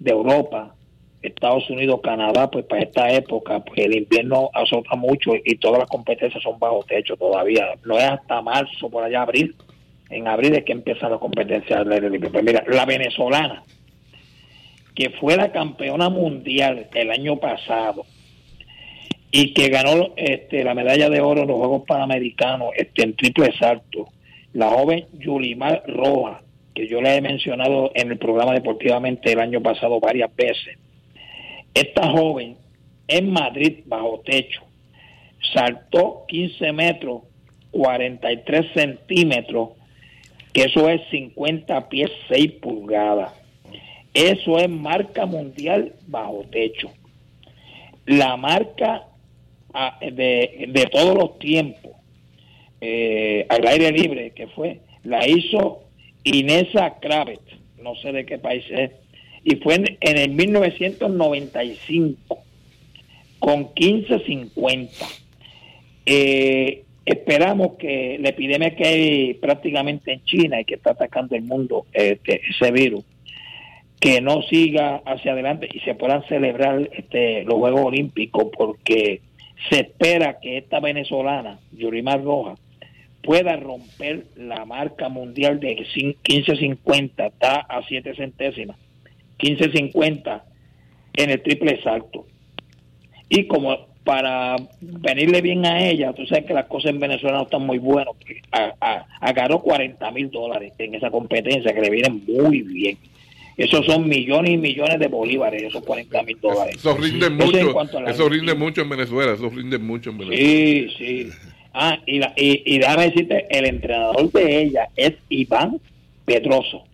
de Europa, Estados Unidos, Canadá, pues para esta época, pues el invierno azota mucho y todas las competencias son bajo techo todavía. No es hasta marzo, por allá abril. En abril es que empieza la competencia Pues mira, la venezolana, que fue la campeona mundial el año pasado y que ganó este, la medalla de oro en los Juegos Panamericanos este, en triple salto, la joven Yulimar Roja, que yo le he mencionado en el programa deportivamente el año pasado varias veces. Esta joven en Madrid, bajo techo, saltó 15 metros, 43 centímetros, que eso es 50 pies 6 pulgadas. Eso es marca mundial bajo techo. La marca ah, de, todos los tiempos eh, al aire libre que fue, la hizo Inesa Kravet, no sé de qué país es, y fue en, el 1995 con 1550. Eh, esperamos que la epidemia que hay prácticamente en China y que está atacando el mundo, este, ese virus, que no siga hacia adelante y se puedan celebrar este, los Juegos Olímpicos porque se espera que esta venezolana, Yurimar Roja, pueda romper la marca mundial de 15.50, está a 7 centésimas, 15.50 en el triple salto. Y como para venirle bien a ella, tú sabes que las cosas en Venezuela no están muy buenas, agarró 40 mil dólares en esa competencia que le vienen muy bien. Esos son millones y millones de bolívares, esos 40 mil dólares. Eso rinde mucho, eso rinde mucho en Venezuela, eso rinde mucho en Venezuela. Sí, sí. Ah, y, la, y, déjame decirte, el entrenador de ella es Iván Pedroso,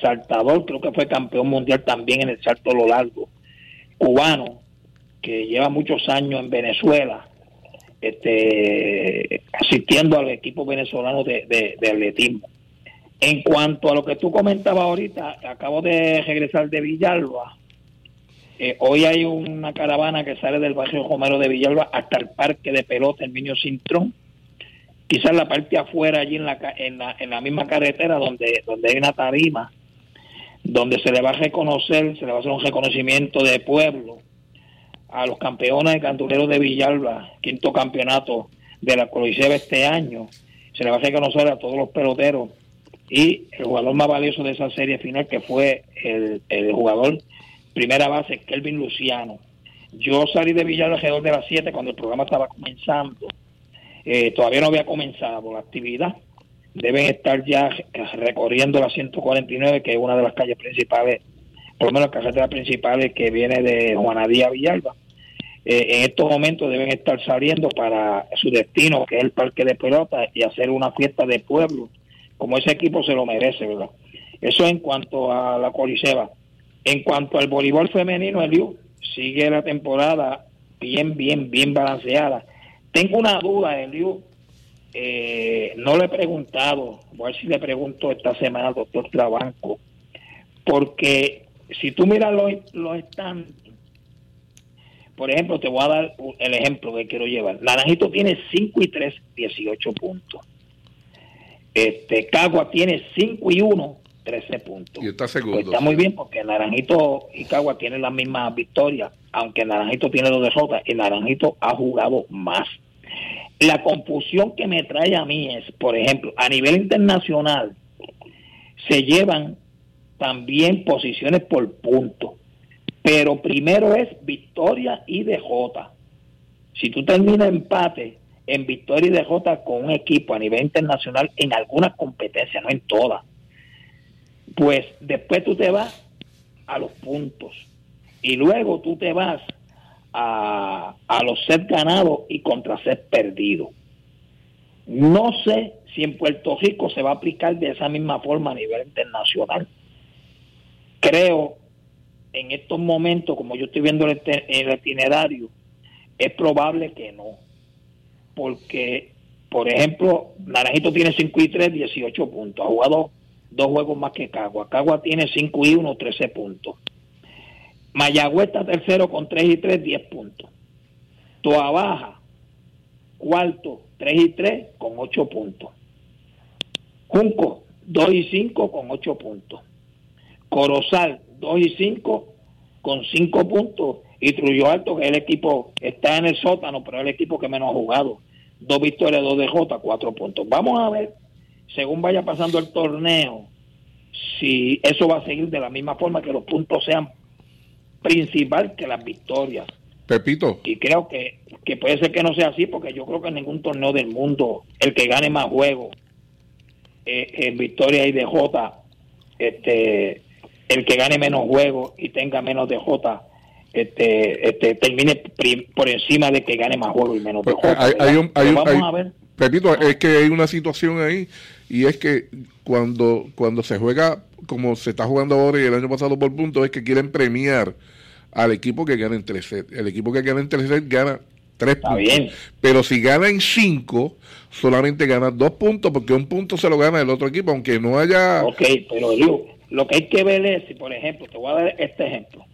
saltador, creo que fue campeón mundial también en el salto a lo largo, cubano, que lleva muchos años en Venezuela, este, asistiendo al equipo venezolano de, de atletismo. En cuanto a lo que tú comentabas ahorita, acabo de regresar de Villalba. Eh, hoy hay una caravana que sale del barrio Romero de Villalba hasta el parque de pelota, el Niño Cintrón. Quizás la parte afuera, allí en la, en la, en la misma carretera donde, donde hay una tarima, donde se le va a reconocer, se le va a hacer un reconocimiento de pueblo a los campeones de cantureros de Villalba, quinto campeonato de la Coliseo este año. Se le va a reconocer a todos los peloteros y el jugador más valioso de esa serie final que fue el, jugador primera base Kelvin Luciano. Yo salí de Villa alrededor de las 7 cuando el programa estaba comenzando. Eh, todavía no había comenzado la actividad. Deben estar ya recorriendo la 149, que es una de las calles principales, por lo menos la carretera principales que viene de Juanadía Villalba. Eh, en estos momentos deben estar saliendo para su destino, que es el parque de pelota, y hacer una fiesta de pueblo como ese equipo se lo merece, ¿verdad? Eso en cuanto a la Coliseba. En cuanto al voleibol femenino, Eliu, sigue la temporada bien, bien, bien balanceada. Tengo una duda, Eliu. Eh, no le he preguntado, voy a ver si le pregunto esta semana al doctor Trabanco, porque si tú miras los, los por ejemplo, te voy a dar el ejemplo que quiero llevar. Naranjito tiene 5 y 3, 18 puntos. Este, Cagua tiene 5 y 1, 13 puntos. Y está segundo. Pues está muy bien porque Naranjito y Cagua tienen la misma victoria, aunque Naranjito tiene dos derrotas y Naranjito ha jugado más. La confusión que me trae a mí es, por ejemplo, a nivel internacional, se llevan también posiciones por punto, pero primero es victoria y derrota. Si tú terminas empate, en victoria y derrota con un equipo a nivel internacional en algunas competencias, no en todas. Pues después tú te vas a los puntos y luego tú te vas a, a los sets ganados y contra sets perdidos. No sé si en Puerto Rico se va a aplicar de esa misma forma a nivel internacional. Creo en estos momentos, como yo estoy viendo el, el itinerario, es probable que no. Porque, por ejemplo, Naranjito tiene 5 y 3, 18 puntos. Ha jugado dos juegos más que Cagua. Cagua tiene 5 y 1, 13 puntos. Mayagüez está tercero con 3 y 3, 10 puntos. Toa Baja, cuarto, 3 y 3 con 8 puntos. Junco, 2 y 5 con 8 puntos. Corozal, 2 y 5 con 5 puntos. Y Trujillo Alto, que es el equipo, está en el sótano, pero es el equipo que menos ha jugado. Dos victorias, dos de J, 4 puntos. Vamos a ver, según vaya pasando el torneo, si eso va a seguir de la misma forma que los puntos sean principal que las victorias. Pepito. Y creo que, que puede ser que no sea así, porque yo creo que en ningún torneo del mundo el que gane más juegos eh, en victoria y DJ, este, el que gane menos juegos y tenga menos DJ, este, este, termine por encima de que gane más juegos y menos. Pues, hay, un, hay, vamos a ver. Pepito, es que hay una situación ahí y es que cuando, cuando se juega como se está jugando ahora y el año pasado por puntos, es que quieren premiar al equipo que gana en tres sets. El equipo que gana en tres sets gana tres puntos. Pero si gana en cinco, solamente gana dos puntos, porque un punto se lo gana el otro equipo, aunque no haya... Ok, pero lo que hay que ver es, si por ejemplo, te voy a dar este ejemplo,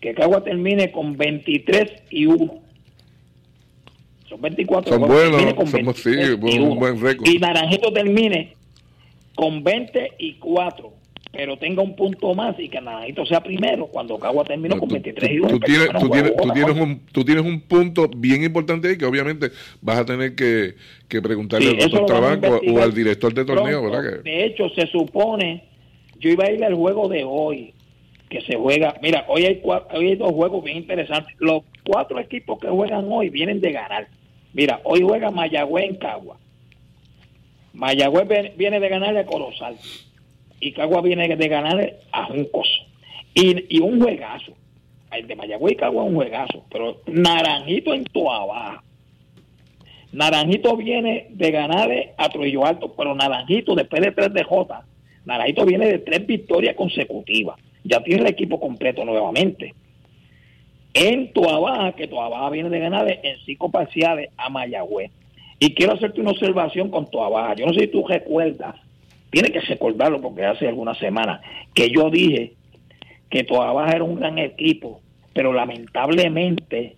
que Cagua termine con 23 y 1. Son 24. Son buenos, somos, sí, un buen récord. Y Naranjito termine con 20 y 4 pero tenga un punto más y que Naranjito sea primero cuando Cagua terminó con 23 y 1. Tú, tienes, tú, tienes, tú, tienes un, tú tienes un punto bien importante ahí que obviamente vas a tener que, que preguntarle al doctor Trabanco o al director de torneo, ¿verdad? De hecho, se supone, yo iba a ir al juego de hoy, que se juega, mira, hoy hay, hoy hay dos juegos bien interesantes. Los cuatro equipos que juegan hoy vienen de ganar. Mira, hoy juega Mayagüez en Cagua. Mayagüez viene de ganarle a Corozal y Cagua viene de ganarle a Juncos. Y, y un juegazo. El de Mayagüez y Cagua es un juegazo. Pero Naranjito en Toa Naranjito viene de ganarle a Trujillo Alto, pero Naranjito después de 3 de J, Naranjito viene de tres victorias consecutivas. Ya tiene el equipo completo nuevamente. En Toa que Toa viene de ganarle en cinco parciales a Mayagüez. Y quiero hacerte una observación con tu abajo. Yo no sé si tú recuerdas, tienes que recordarlo porque hace algunas semanas que yo dije que tu Baja era un gran equipo, pero lamentablemente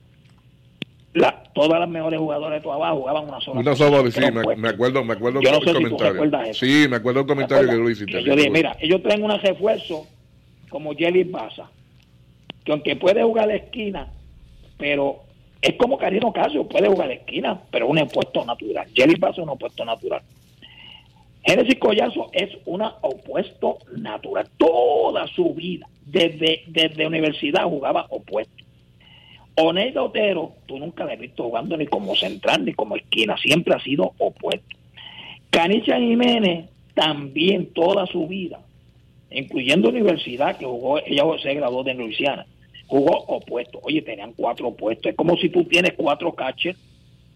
la, todas las mejores jugadoras de tu Baja jugaban una sola. Una sola, sí, me, acuerdo, me acuerdo yo no sé comentario. sí, me acuerdo el comentario que tú hiciste. yo dije, mira, ellos traen un refuerzo como Jelly Baza, que aunque puede jugar la esquina, pero es como Carino Casio, puede jugar de esquina, pero un opuesto natural. Jelly Bass es un opuesto natural. Génesis Collazo es un opuesto natural. Toda su vida, desde, desde universidad, jugaba opuesto. Oneida Otero, tú nunca le has visto jugando ni como central ni como esquina, siempre ha sido opuesto. Canicha Jiménez, también toda su vida, incluyendo universidad, que jugó, ella se graduó de Luisiana jugó opuesto. Oye, tenían cuatro puestos. Es como si tú tienes cuatro catchers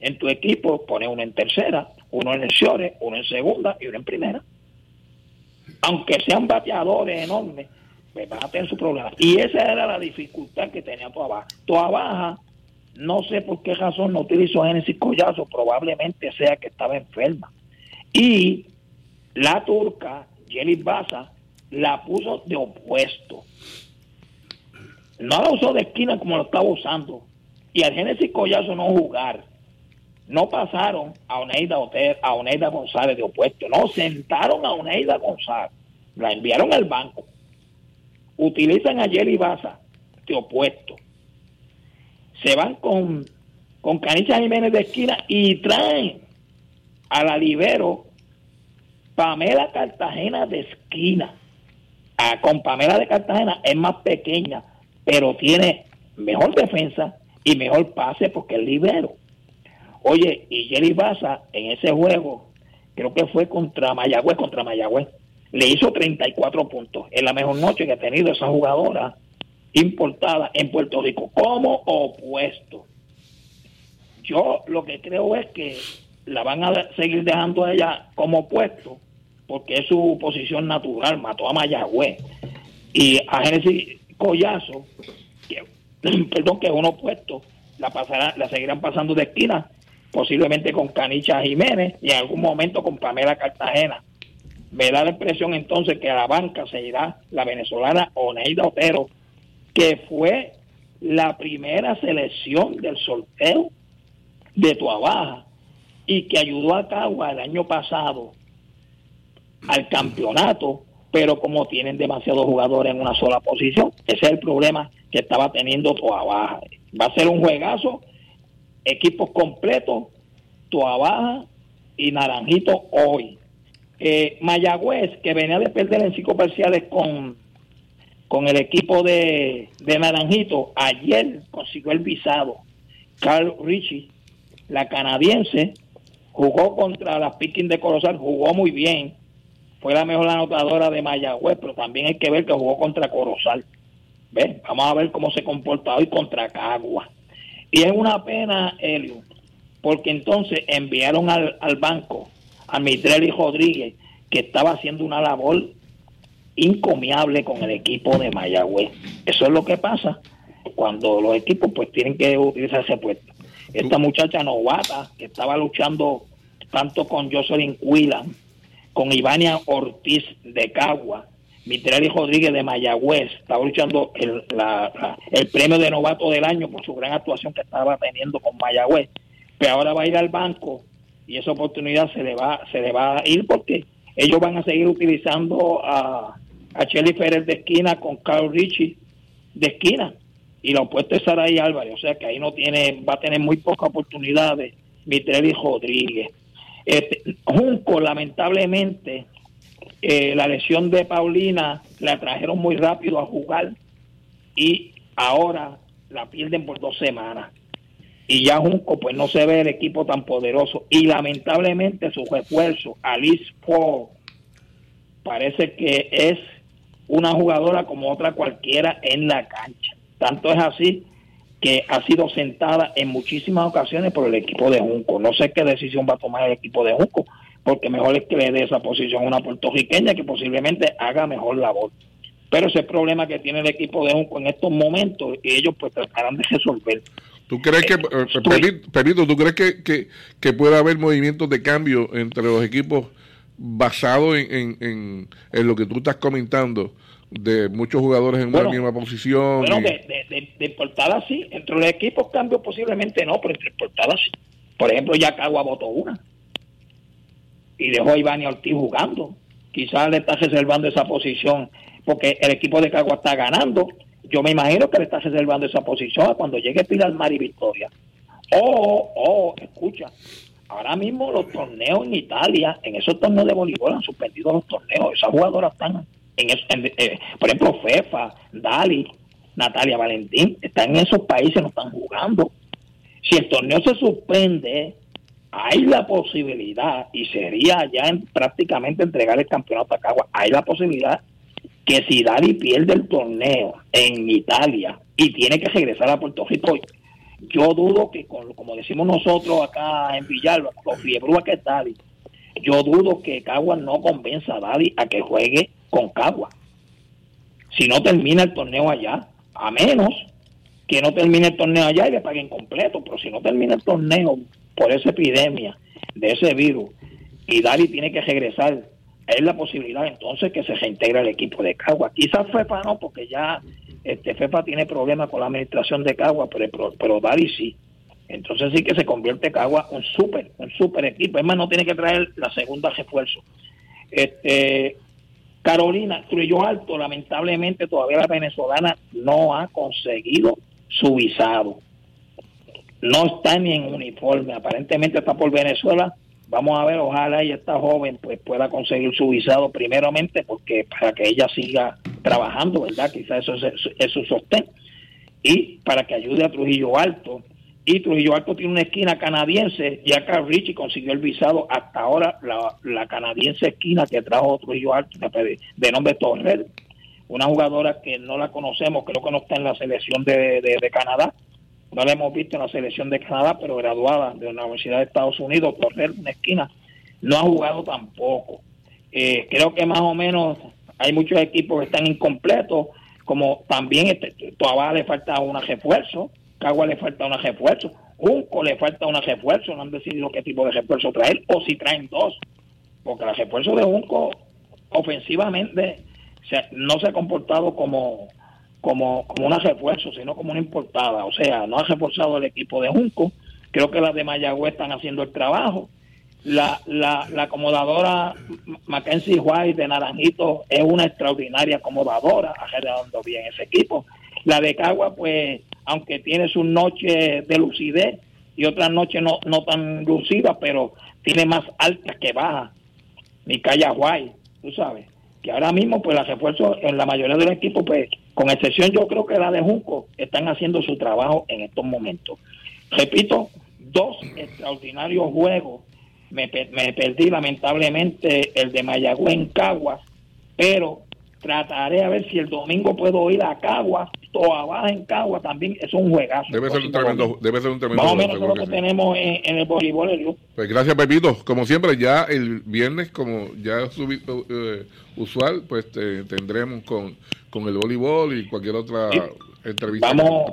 en tu equipo, pones uno en tercera, uno en short, uno en segunda y uno en primera. Aunque sean bateadores enormes, pues van a tener su problema. Y esa era la dificultad que tenía Toa Baja. Toa Baja, no sé por qué razón no utilizó Génesis Collazo, probablemente sea que estaba enferma. Y la turca, Jelly Baza, la puso de opuesto no la usó de esquina como lo estaba usando. Y al Génesis Collazo no jugar. No pasaron a Oneida, a Oneida González de opuesto. No, sentaron a Oneida González. La enviaron al banco. Utilizan a Jerry Baza de opuesto. Se van con, con Canicha Jiménez de esquina y traen a la libero Pamela Cartagena de esquina. A, con Pamela de Cartagena es más pequeña pero tiene mejor defensa y mejor pase porque es libero. Oye, y Jerry Baza en ese juego, creo que fue contra Mayagüez, contra Mayagüez, le hizo 34 puntos. Es la mejor noche que ha tenido esa jugadora importada en Puerto Rico como opuesto. Yo lo que creo es que la van a seguir dejando a ella como opuesto porque es su posición natural, mató a Mayagüez y a Génesis Collazo, <clears throat> perdón, que es un opuesto, la pasará, la seguirán pasando de esquina, posiblemente con Canicha Jiménez y en algún momento con Pamela Cartagena. Me da la impresión entonces que a la banca se irá la venezolana Oneida Otero, que fue la primera selección del sorteo de Tuabaja y que ayudó a Cagua el año pasado al campeonato, pero como tienen demasiados jugadores en una sola posición, ese es el problema que estaba teniendo Tuabaja. Va a ser un juegazo, equipos completos, Tuabaja y Naranjito hoy. Eh, Mayagüez, que venía de perder en cinco parciales con, con el equipo de, de Naranjito, ayer consiguió el visado. Carl Richie, la canadiense, jugó contra las Pickings de Corozal, jugó muy bien, fue la mejor anotadora de Mayagüez, pero también hay que ver que jugó contra Corozal. ¿Ves? Vamos a ver cómo se comporta hoy contra Cagua. Y es una pena, Helio, porque entonces enviaron al, al banco a Mitrelli Rodríguez, que estaba haciendo una labor incomiable con el equipo de Mayagüez. Eso es lo que pasa cuando los equipos pues tienen que utilizar ese puesto. Esta muchacha novata que estaba luchando tanto con Jocelyn Quillan, con Ivania Ortiz de Cagua, Mitrelli Rodríguez de Mayagüez, estaba luchando el, el premio de novato del año por su gran actuación que estaba teniendo con Mayagüez, pero ahora va a ir al banco y esa oportunidad se le va, se le va a ir porque ellos van a seguir utilizando a, a Shelly Pérez de esquina con Carl Richie de esquina y lo opuesto es Saray Álvarez, o sea que ahí no tiene, va a tener muy pocas oportunidades Mitrelli Rodríguez. Este, Junco, lamentablemente, eh, la lesión de Paulina la trajeron muy rápido a jugar y ahora la pierden por dos semanas. Y ya Junco, pues no se ve el equipo tan poderoso. Y lamentablemente su refuerzo, Alice Paul, parece que es una jugadora como otra cualquiera en la cancha. Tanto es así que ha sido sentada en muchísimas ocasiones por el equipo de Junco. No sé qué decisión va a tomar el equipo de Junco, porque mejor es que le dé esa posición a una puertorriqueña que posiblemente haga mejor labor. Pero ese problema que tiene el equipo de Junco en estos momentos, y ellos pues tratarán de resolver. ¿Tú crees que, eh, eh, Perito, ¿tú crees que, que, que puede haber movimientos de cambio entre los equipos basados en, en, en lo que tú estás comentando? De muchos jugadores en una misma posición. Bueno, de, de, de, portada sí, entre los equipos cambios posiblemente no, pero entre portadas sí. Por ejemplo, ya Cagua votó una y dejó a Iván Ortiz jugando. Quizás le está reservando esa posición porque el equipo de Cagua está ganando. Yo me imagino que le está reservando esa posición a cuando llegue Pilar Mar y Victoria. Oh, oh, escucha, ahora mismo los torneos en Italia, en esos torneos de voleibol han suspendido los torneos. Esas jugadoras están en, eh, por ejemplo, FEFA, Dali, Natalia Valentín, están en esos países, no están jugando. Si el torneo se suspende, hay la posibilidad, y sería ya prácticamente entregar el campeonato a Cagua, hay la posibilidad que si Dali pierde el torneo en Italia y tiene que regresar a Puerto Rico, yo dudo que, como decimos nosotros acá en Villalba, los fiebrúa que es Dali, yo dudo que Cagua no convenza a Dali a que juegue con Cagua. Si no termina el torneo allá, a menos que no termine el torneo allá y le paguen completo, pero si no termina el torneo por esa epidemia de ese virus y Dali tiene que regresar, es la posibilidad entonces que se reintegra el equipo de Cagua. Quizás FEPA no, porque ya este FEPA tiene problemas con la administración de Cagua, pero, pero Dali sí. Entonces sí que se convierte Cagua un súper, un súper equipo. Es más, no tiene que traer la segunda refuerzo. Este, Carolina, Trujillo Alto, lamentablemente todavía la venezolana no ha conseguido su visado. No está ni en uniforme, aparentemente está por Venezuela. Vamos a ver, ojalá y esta joven pues pueda conseguir su visado primeramente porque para que ella siga trabajando, ¿verdad? Quizás eso es, es su sostén. Y para que ayude a Trujillo Alto y Trujillo Alto tiene una esquina canadiense y acá Richie consiguió el visado hasta ahora la, canadiense esquina que trajo Trujillo Alto de nombre Torrel una jugadora que no la conocemos, creo que no está en la selección de, de, Canadá, no la hemos visto en la selección de Canadá, pero graduada de la Universidad de Estados Unidos por ser una esquina, no ha jugado tampoco. Eh, creo que más o menos hay muchos equipos que están incompletos, como también este, todavía le falta un refuerzo, Cagua le falta un refuerzo, Junco le falta un refuerzo, no han decidido qué tipo de refuerzo traer o si traen dos, porque el refuerzo de Junco ofensivamente no se ha comportado como, como, como un refuerzo, sino como una importada, o sea, no ha reforzado el equipo de Junco, creo que las de Mayagüez están haciendo el trabajo, la, la, la acomodadora Mackenzie White de Naranjito es una extraordinaria acomodadora, ha bien ese equipo. La de Cagua, pues, aunque tiene sus noches de lucidez y otras noches no, no tan lucidas, pero tiene más altas que bajas. Calla White, tú sabes. Que ahora mismo, pues, la refuerzos en la mayoría de los equipos, pues, con excepción yo creo que la de Junco, están haciendo su trabajo en estos momentos. Repito, dos extraordinarios juegos me, me perdí lamentablemente el de Mayagüez en Caguas, pero trataré a ver si el domingo puedo ir a Caguas o abajo en Caguas también. Es un juegazo. Debe ser un tremendo debe ser un tremendo más o menos lo que, tenemos en, el voleibol pues gracias Pepito. Como siempre ya el viernes como ya es eh, usual pues tendremos con, con el voleibol y cualquier otra entrevista. Vamos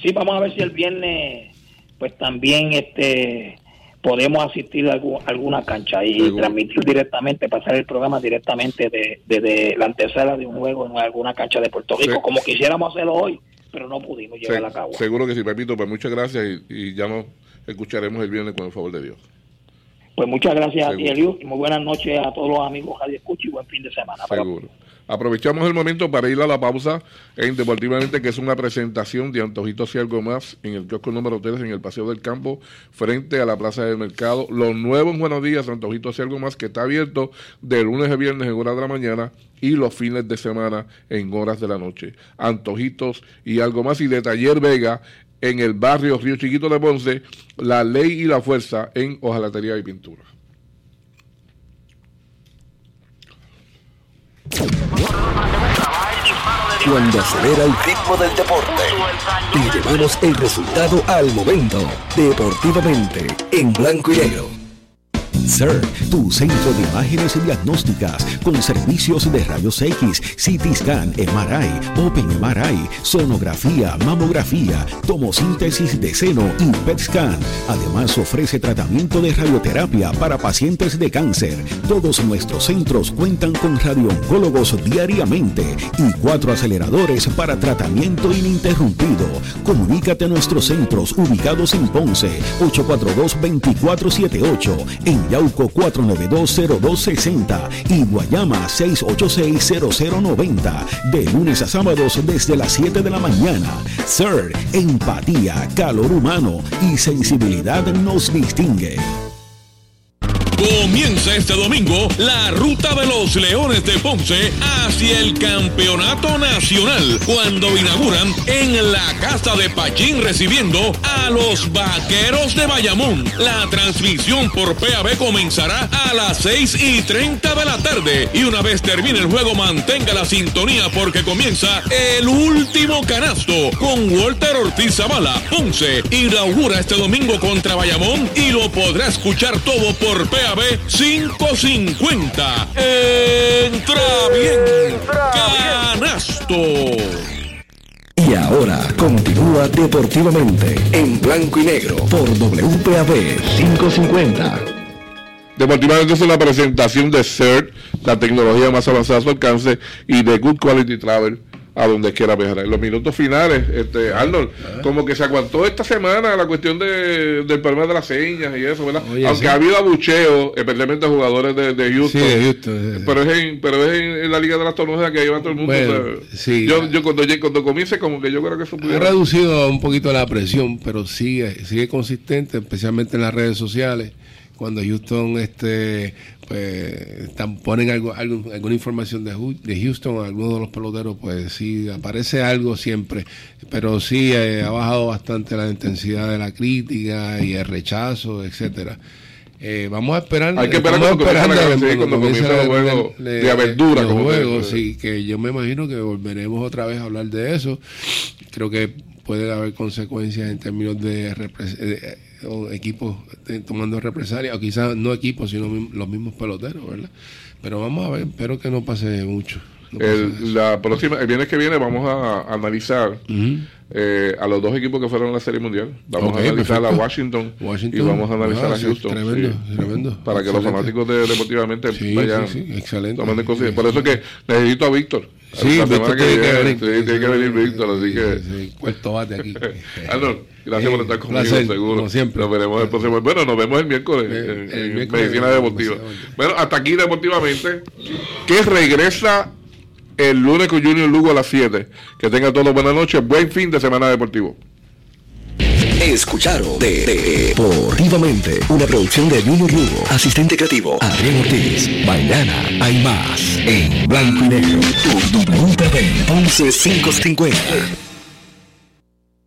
sí vamos a ver si el viernes pues también este podemos asistir a alguna cancha y transmitir directamente, pasar el programa directamente desde la antesala de un juego en alguna cancha de Puerto Rico, como quisiéramos hacerlo hoy, pero no pudimos llegar a cabo. Seguro que sí, Pepito, pues muchas gracias y, ya nos escucharemos el viernes con el favor de Dios. Pues muchas gracias a ti, Eliu, y muy buenas noches a todos los amigos Radio Escucha y buen fin de semana. Seguro. Aprovechamos el momento para ir a la pausa en Deportivamente, que es una presentación de Antojitos y algo más en el kiosco número 3 en el Paseo del Campo, frente a la Plaza del Mercado. Los nuevos Buenos Días, Antojitos y algo más, que está abierto de lunes a viernes en horas de la mañana y los fines de semana en horas de la noche. Antojitos y algo más. Y de Taller Vega en el barrio Río Chiquito de Ponce, La Ley y la Fuerza en hojalatería y pintura. Cuando acelera el ritmo del deporte, y llevamos el resultado al momento. Deportivamente, en blanco y negro. CERT, tu centro de imágenes diagnósticas con servicios de rayos X, CT scan, MRI, Open MRI, sonografía, mamografía, tomosíntesis de seno y PET scan. Además ofrece tratamiento de radioterapia para pacientes de cáncer. Todos nuestros centros cuentan con radiooncólogos diariamente y cuatro aceleradores para tratamiento ininterrumpido. Comunícate a nuestros centros ubicados en Ponce 842-2478 en Yauco 4920260 y Guayama 6860090. De lunes a sábados desde las 7 de la mañana. Sir, empatía, calor humano y sensibilidad nos distingue. Comienza este domingo la ruta de los Leones de Ponce hacia el Campeonato Nacional cuando inauguran en la Casa de Pachín recibiendo a los Vaqueros de Bayamón. La transmisión por PAB comenzará a las 6 y 30 de la tarde y una vez termine el juego mantenga la sintonía porque comienza el último canasto con Walter Ortiz Zavala. Ponce inaugura este domingo contra Bayamón y lo podrá escuchar todo por PAB b 550. Entra bien. Canasto. Y ahora continúa deportivamente en blanco y negro por WPAB 550. Deportivamente es una presentación de CERT, la tecnología más avanzada a su alcance, y de Good Quality Travel a donde quiera viajar. En los minutos finales, este Arnold, como que se aguantó esta semana la cuestión de, del problema de las señas y eso, ¿verdad? Aunque ha habido abucheo, especialmente jugadores de, de Houston. Sí, de Houston. Pero es, en, pero es en, la Liga de las Tornujas que lleva todo el mundo. yo, yo cuando, cuando comience, como que yo creo que eso Ha reducido un poquito la presión, pero sigue, sigue consistente, especialmente en las redes sociales cuando Houston este pues ponen algo, alguna información de, de Houston algunos de los peloteros pues sí aparece algo siempre pero sí eh, ha bajado bastante la intensidad de la crítica y el rechazo etcétera Eh, vamos a esperar. Hay que esperar cuando comience los juegos de abertura. Los juegos, sí, que yo me imagino que volveremos otra vez a hablar de eso. Creo que puede haber consecuencias en términos de, eh, equipos tomando represalias, o quizás no equipos, sino los mismos peloteros, ¿verdad? Pero vamos a ver, espero que no pase mucho. el, la próxima, el viernes que viene vamos a analizar eh, a los dos equipos que fueron a la Serie Mundial. Vamos a analizar a Washington, y vamos a analizar a Houston. Tremendo, tremendo. Para que los fanáticos de Deportivamente vayan sí, excelente. Por eso que necesito a Víctor. Sí, Víctor tiene que, venir. tiene que venir Víctor, así que... Sí, puesto bate aquí. <laughs> Arnold, gracias por estar conmigo, seguro. Como siempre. Nos veremos el próximo... Bueno, nos vemos el miércoles en, Medicina Deportiva. Bueno, hasta aquí Deportivamente, que regresa el lunes con Junior Lugo a las 7. Que tengan todos buenas noches, buen fin de semana deportivo. Escucharon de, Deportivamente, una producción de Junior Lugo, asistente creativo Adrián Ortiz. Mañana hay más en Blanco y Negro, tu, tu 11 550.